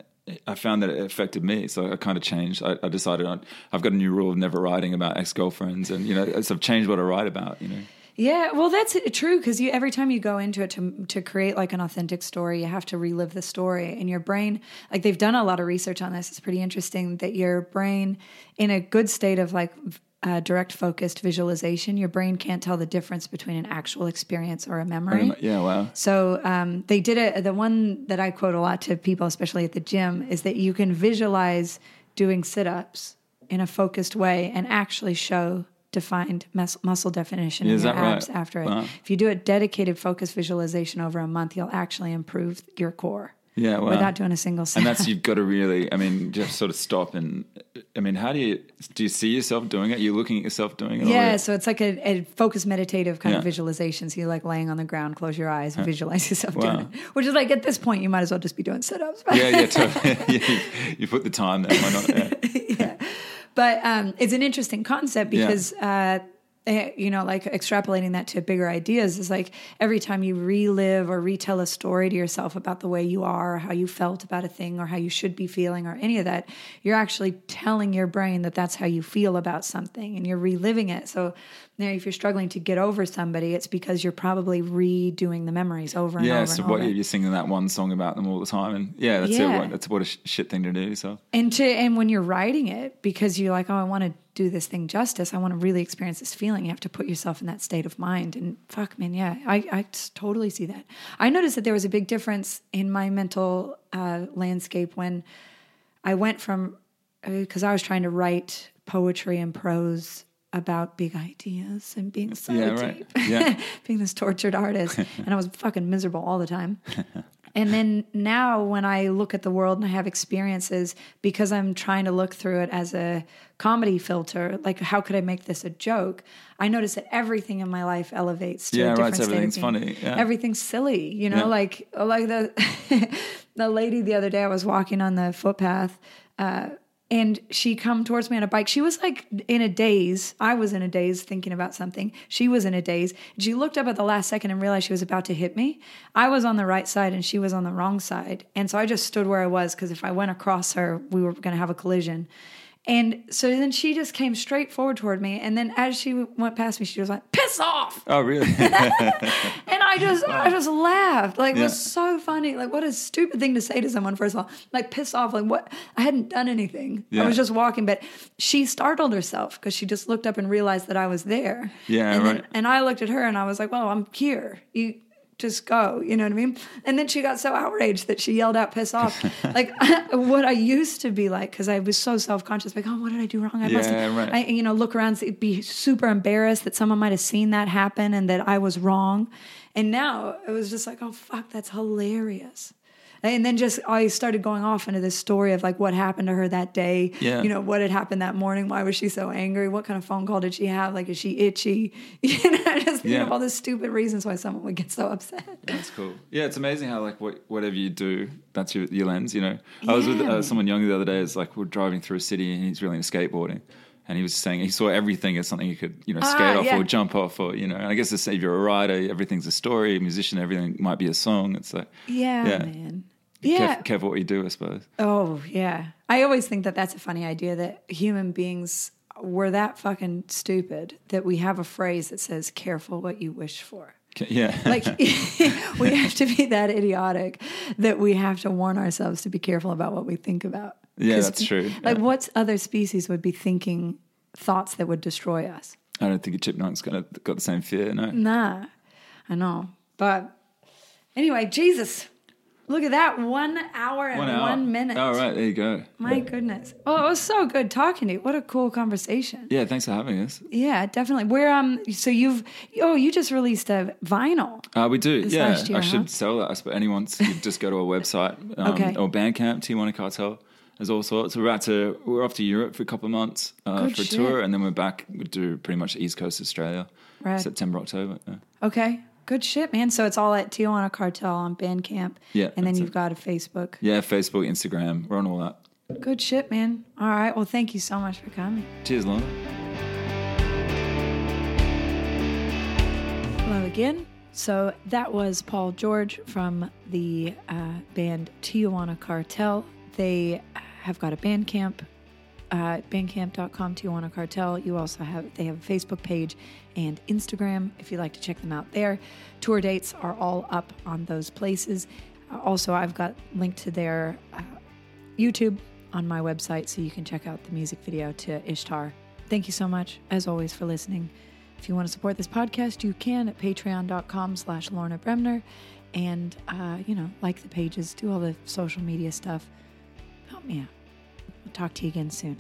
I found that it affected me, so I kind of changed. I, I decided on, I've got a new rule of never writing about ex girlfriends, and you know, so I've changed what I write about. You know, Yeah, well, that's true because you every time you go into it to to create like an authentic story, you have to relive the story, and your brain, like they've done a lot of research on this. It's pretty interesting that your brain, in a good state of like uh, direct focused visualization, your brain can't tell the difference between an actual experience or a memory. yeah, wow, So um, they did it. The one that I quote a lot to people, especially at the gym, is that you can visualize doing sit ups in a focused way and actually show defined mus- muscle definition Yeah, in your that right? abs after it. Wow. If you do a dedicated focus visualization over a month, you'll actually improve your core yeah, wow. without doing a single sit and that's you've got to really, I mean, just sort of stop and, I mean, how do you do? You see yourself doing it? You're looking at yourself doing it. Yeah, so it's like a, a focused meditative kind of visualization. So you're like laying on the ground, close your eyes, and visualize yourself Wow. doing it. Which is like at this point, you might as well just be doing sit ups. yeah, yeah, totally. yeah, you, you put the time there. Why not? Yeah. But um, it's an interesting concept Yeah. because, uh, eh, you know, like extrapolating that to bigger ideas is like every time you relive or retell a story to yourself about the way you are, or how you felt about a thing, or how you should be feeling, or any of that, you're actually telling your brain that that's how you feel about something and you're reliving it. So, know, if you're struggling to get over somebody, it's because you're probably redoing the memories over and Yeah, over Yeah, so what you're singing that one song about them all the time, and yeah, that's Yeah. it. That's what a sh- shit thing to do. So and to and when you're writing it because you're like oh i want to do this thing justice i want to really experience this feeling you have to put yourself in that state of mind and fuck man yeah i, I totally see that i noticed that there was a big difference in my mental uh, landscape when i went from because i was trying to write poetry and prose about big ideas and being so Yeah, right. deep Yeah. being this tortured artist and i was fucking miserable all the time and then now, when I look at the world and I have experiences, because I'm trying to look through it as a comedy filter, like how could I make this a joke? I notice that everything in my life elevates to Yeah, a right, different of everything's funny, yeah. Everything's silly, you know, Yeah. like like the the lady the other day. I was walking on the footpath. Uh, and she come towards me on a bike. She was like in a daze. I was in a daze thinking about something. She was in a daze. She looked up at the last second and realized she was about to hit me. I was on the right side and she was on the wrong side. And so I just stood where I was because if I went across her, we were going to have a collision. And so then she just came straight forward toward me. And then as she went past me, she was like, piss off. oh, really? And I just, I just laughed. Like it was so funny. Like what a stupid thing to say to someone. First of all, like piss off. Like what? I hadn't done anything. I was just walking, but she startled herself because she just looked up and realized that I was there. Yeah, and right. Then, and I looked at her and I was like, "Well, I'm here. You just go." You know what I mean? And then she got so outraged that she yelled out, "Piss off!" like what I used to be like because I was so self conscious. Like, oh, what did I do wrong? I must Yeah, have, right. I, you know, look around, be super embarrassed that someone might have seen that happen and that I was wrong. And now it was just like, oh fuck, that's hilarious. And then just I started going off into this story of like what happened to her that day. Yeah. You know, what had happened that morning? Why was she so angry? What kind of phone call did she have? Like, is she itchy? You know, just Yeah. of all the stupid reasons why someone would get so upset. That's cool. Yeah, it's amazing how like what, whatever you do, that's your, your lens. You know, I was with uh, someone younger the other day. It's like we're driving through a city and he's really into skateboarding, and he was saying he saw everything as something you could you know Ah, skate off yeah. or jump off or you know. And I guess if you're a writer, everything's a story. A musician, everything might be a song. It's like Yeah, Yeah. man. Yeah. careful, careful what you do, I suppose. Oh, yeah. I always think that that's a funny idea that human beings were that fucking stupid that we have a phrase that says, careful what you wish for. Yeah. Like, we have to be that idiotic that we have to warn ourselves to be careful about what we think about. Yeah, that's true. Like, Yeah. what other species would be thinking thoughts that would destroy us? I don't think a chipmunk's got, got the same fear, no. Nah, I know. But anyway, Jesus, look at that. One hour and one, hour. minute. All right, there you go. My goodness. Oh, it was so good talking to you. What a cool conversation. Yeah, thanks for having us. Yeah, definitely. Where um so you've oh, you just released a vinyl. Uh, we do, yeah. year, I should huh? sell that. I suppose anyone you just go to our website um, Okay. or Bandcamp, Tijuana Cartel. There's all sorts. We're about to we're off to Europe for a couple of months uh, for a shit. tour, and then we're back. We do pretty much East Coast Australia, Right. September, October. Yeah. Okay. Good shit, man. So it's all at Tijuana Cartel on Bandcamp. Yeah, And then you've it. got a Facebook. yeah, Facebook, Instagram, we're on all that. Good shit, man. All right. Well, thank you so much for coming. Cheers, Lorna. Hello again. So that was Paul George from the uh, band Tijuana Cartel. They have got a Bandcamp, uh, bandcamp.com, Tijuana Cartel. You also have, they have a Facebook page and Instagram if you'd like to check them out there. Tour dates are all up on those places. Uh, also, I've got linked to their uh, YouTube on my website so you can check out the music video to Ishtar. Thank you so much, as always, for listening. If you want to support this podcast, you can at patreon.com slash Lorna Bremner. And, uh, you know, like the pages, do all the social media stuff. Help me out. Talk to you again soon.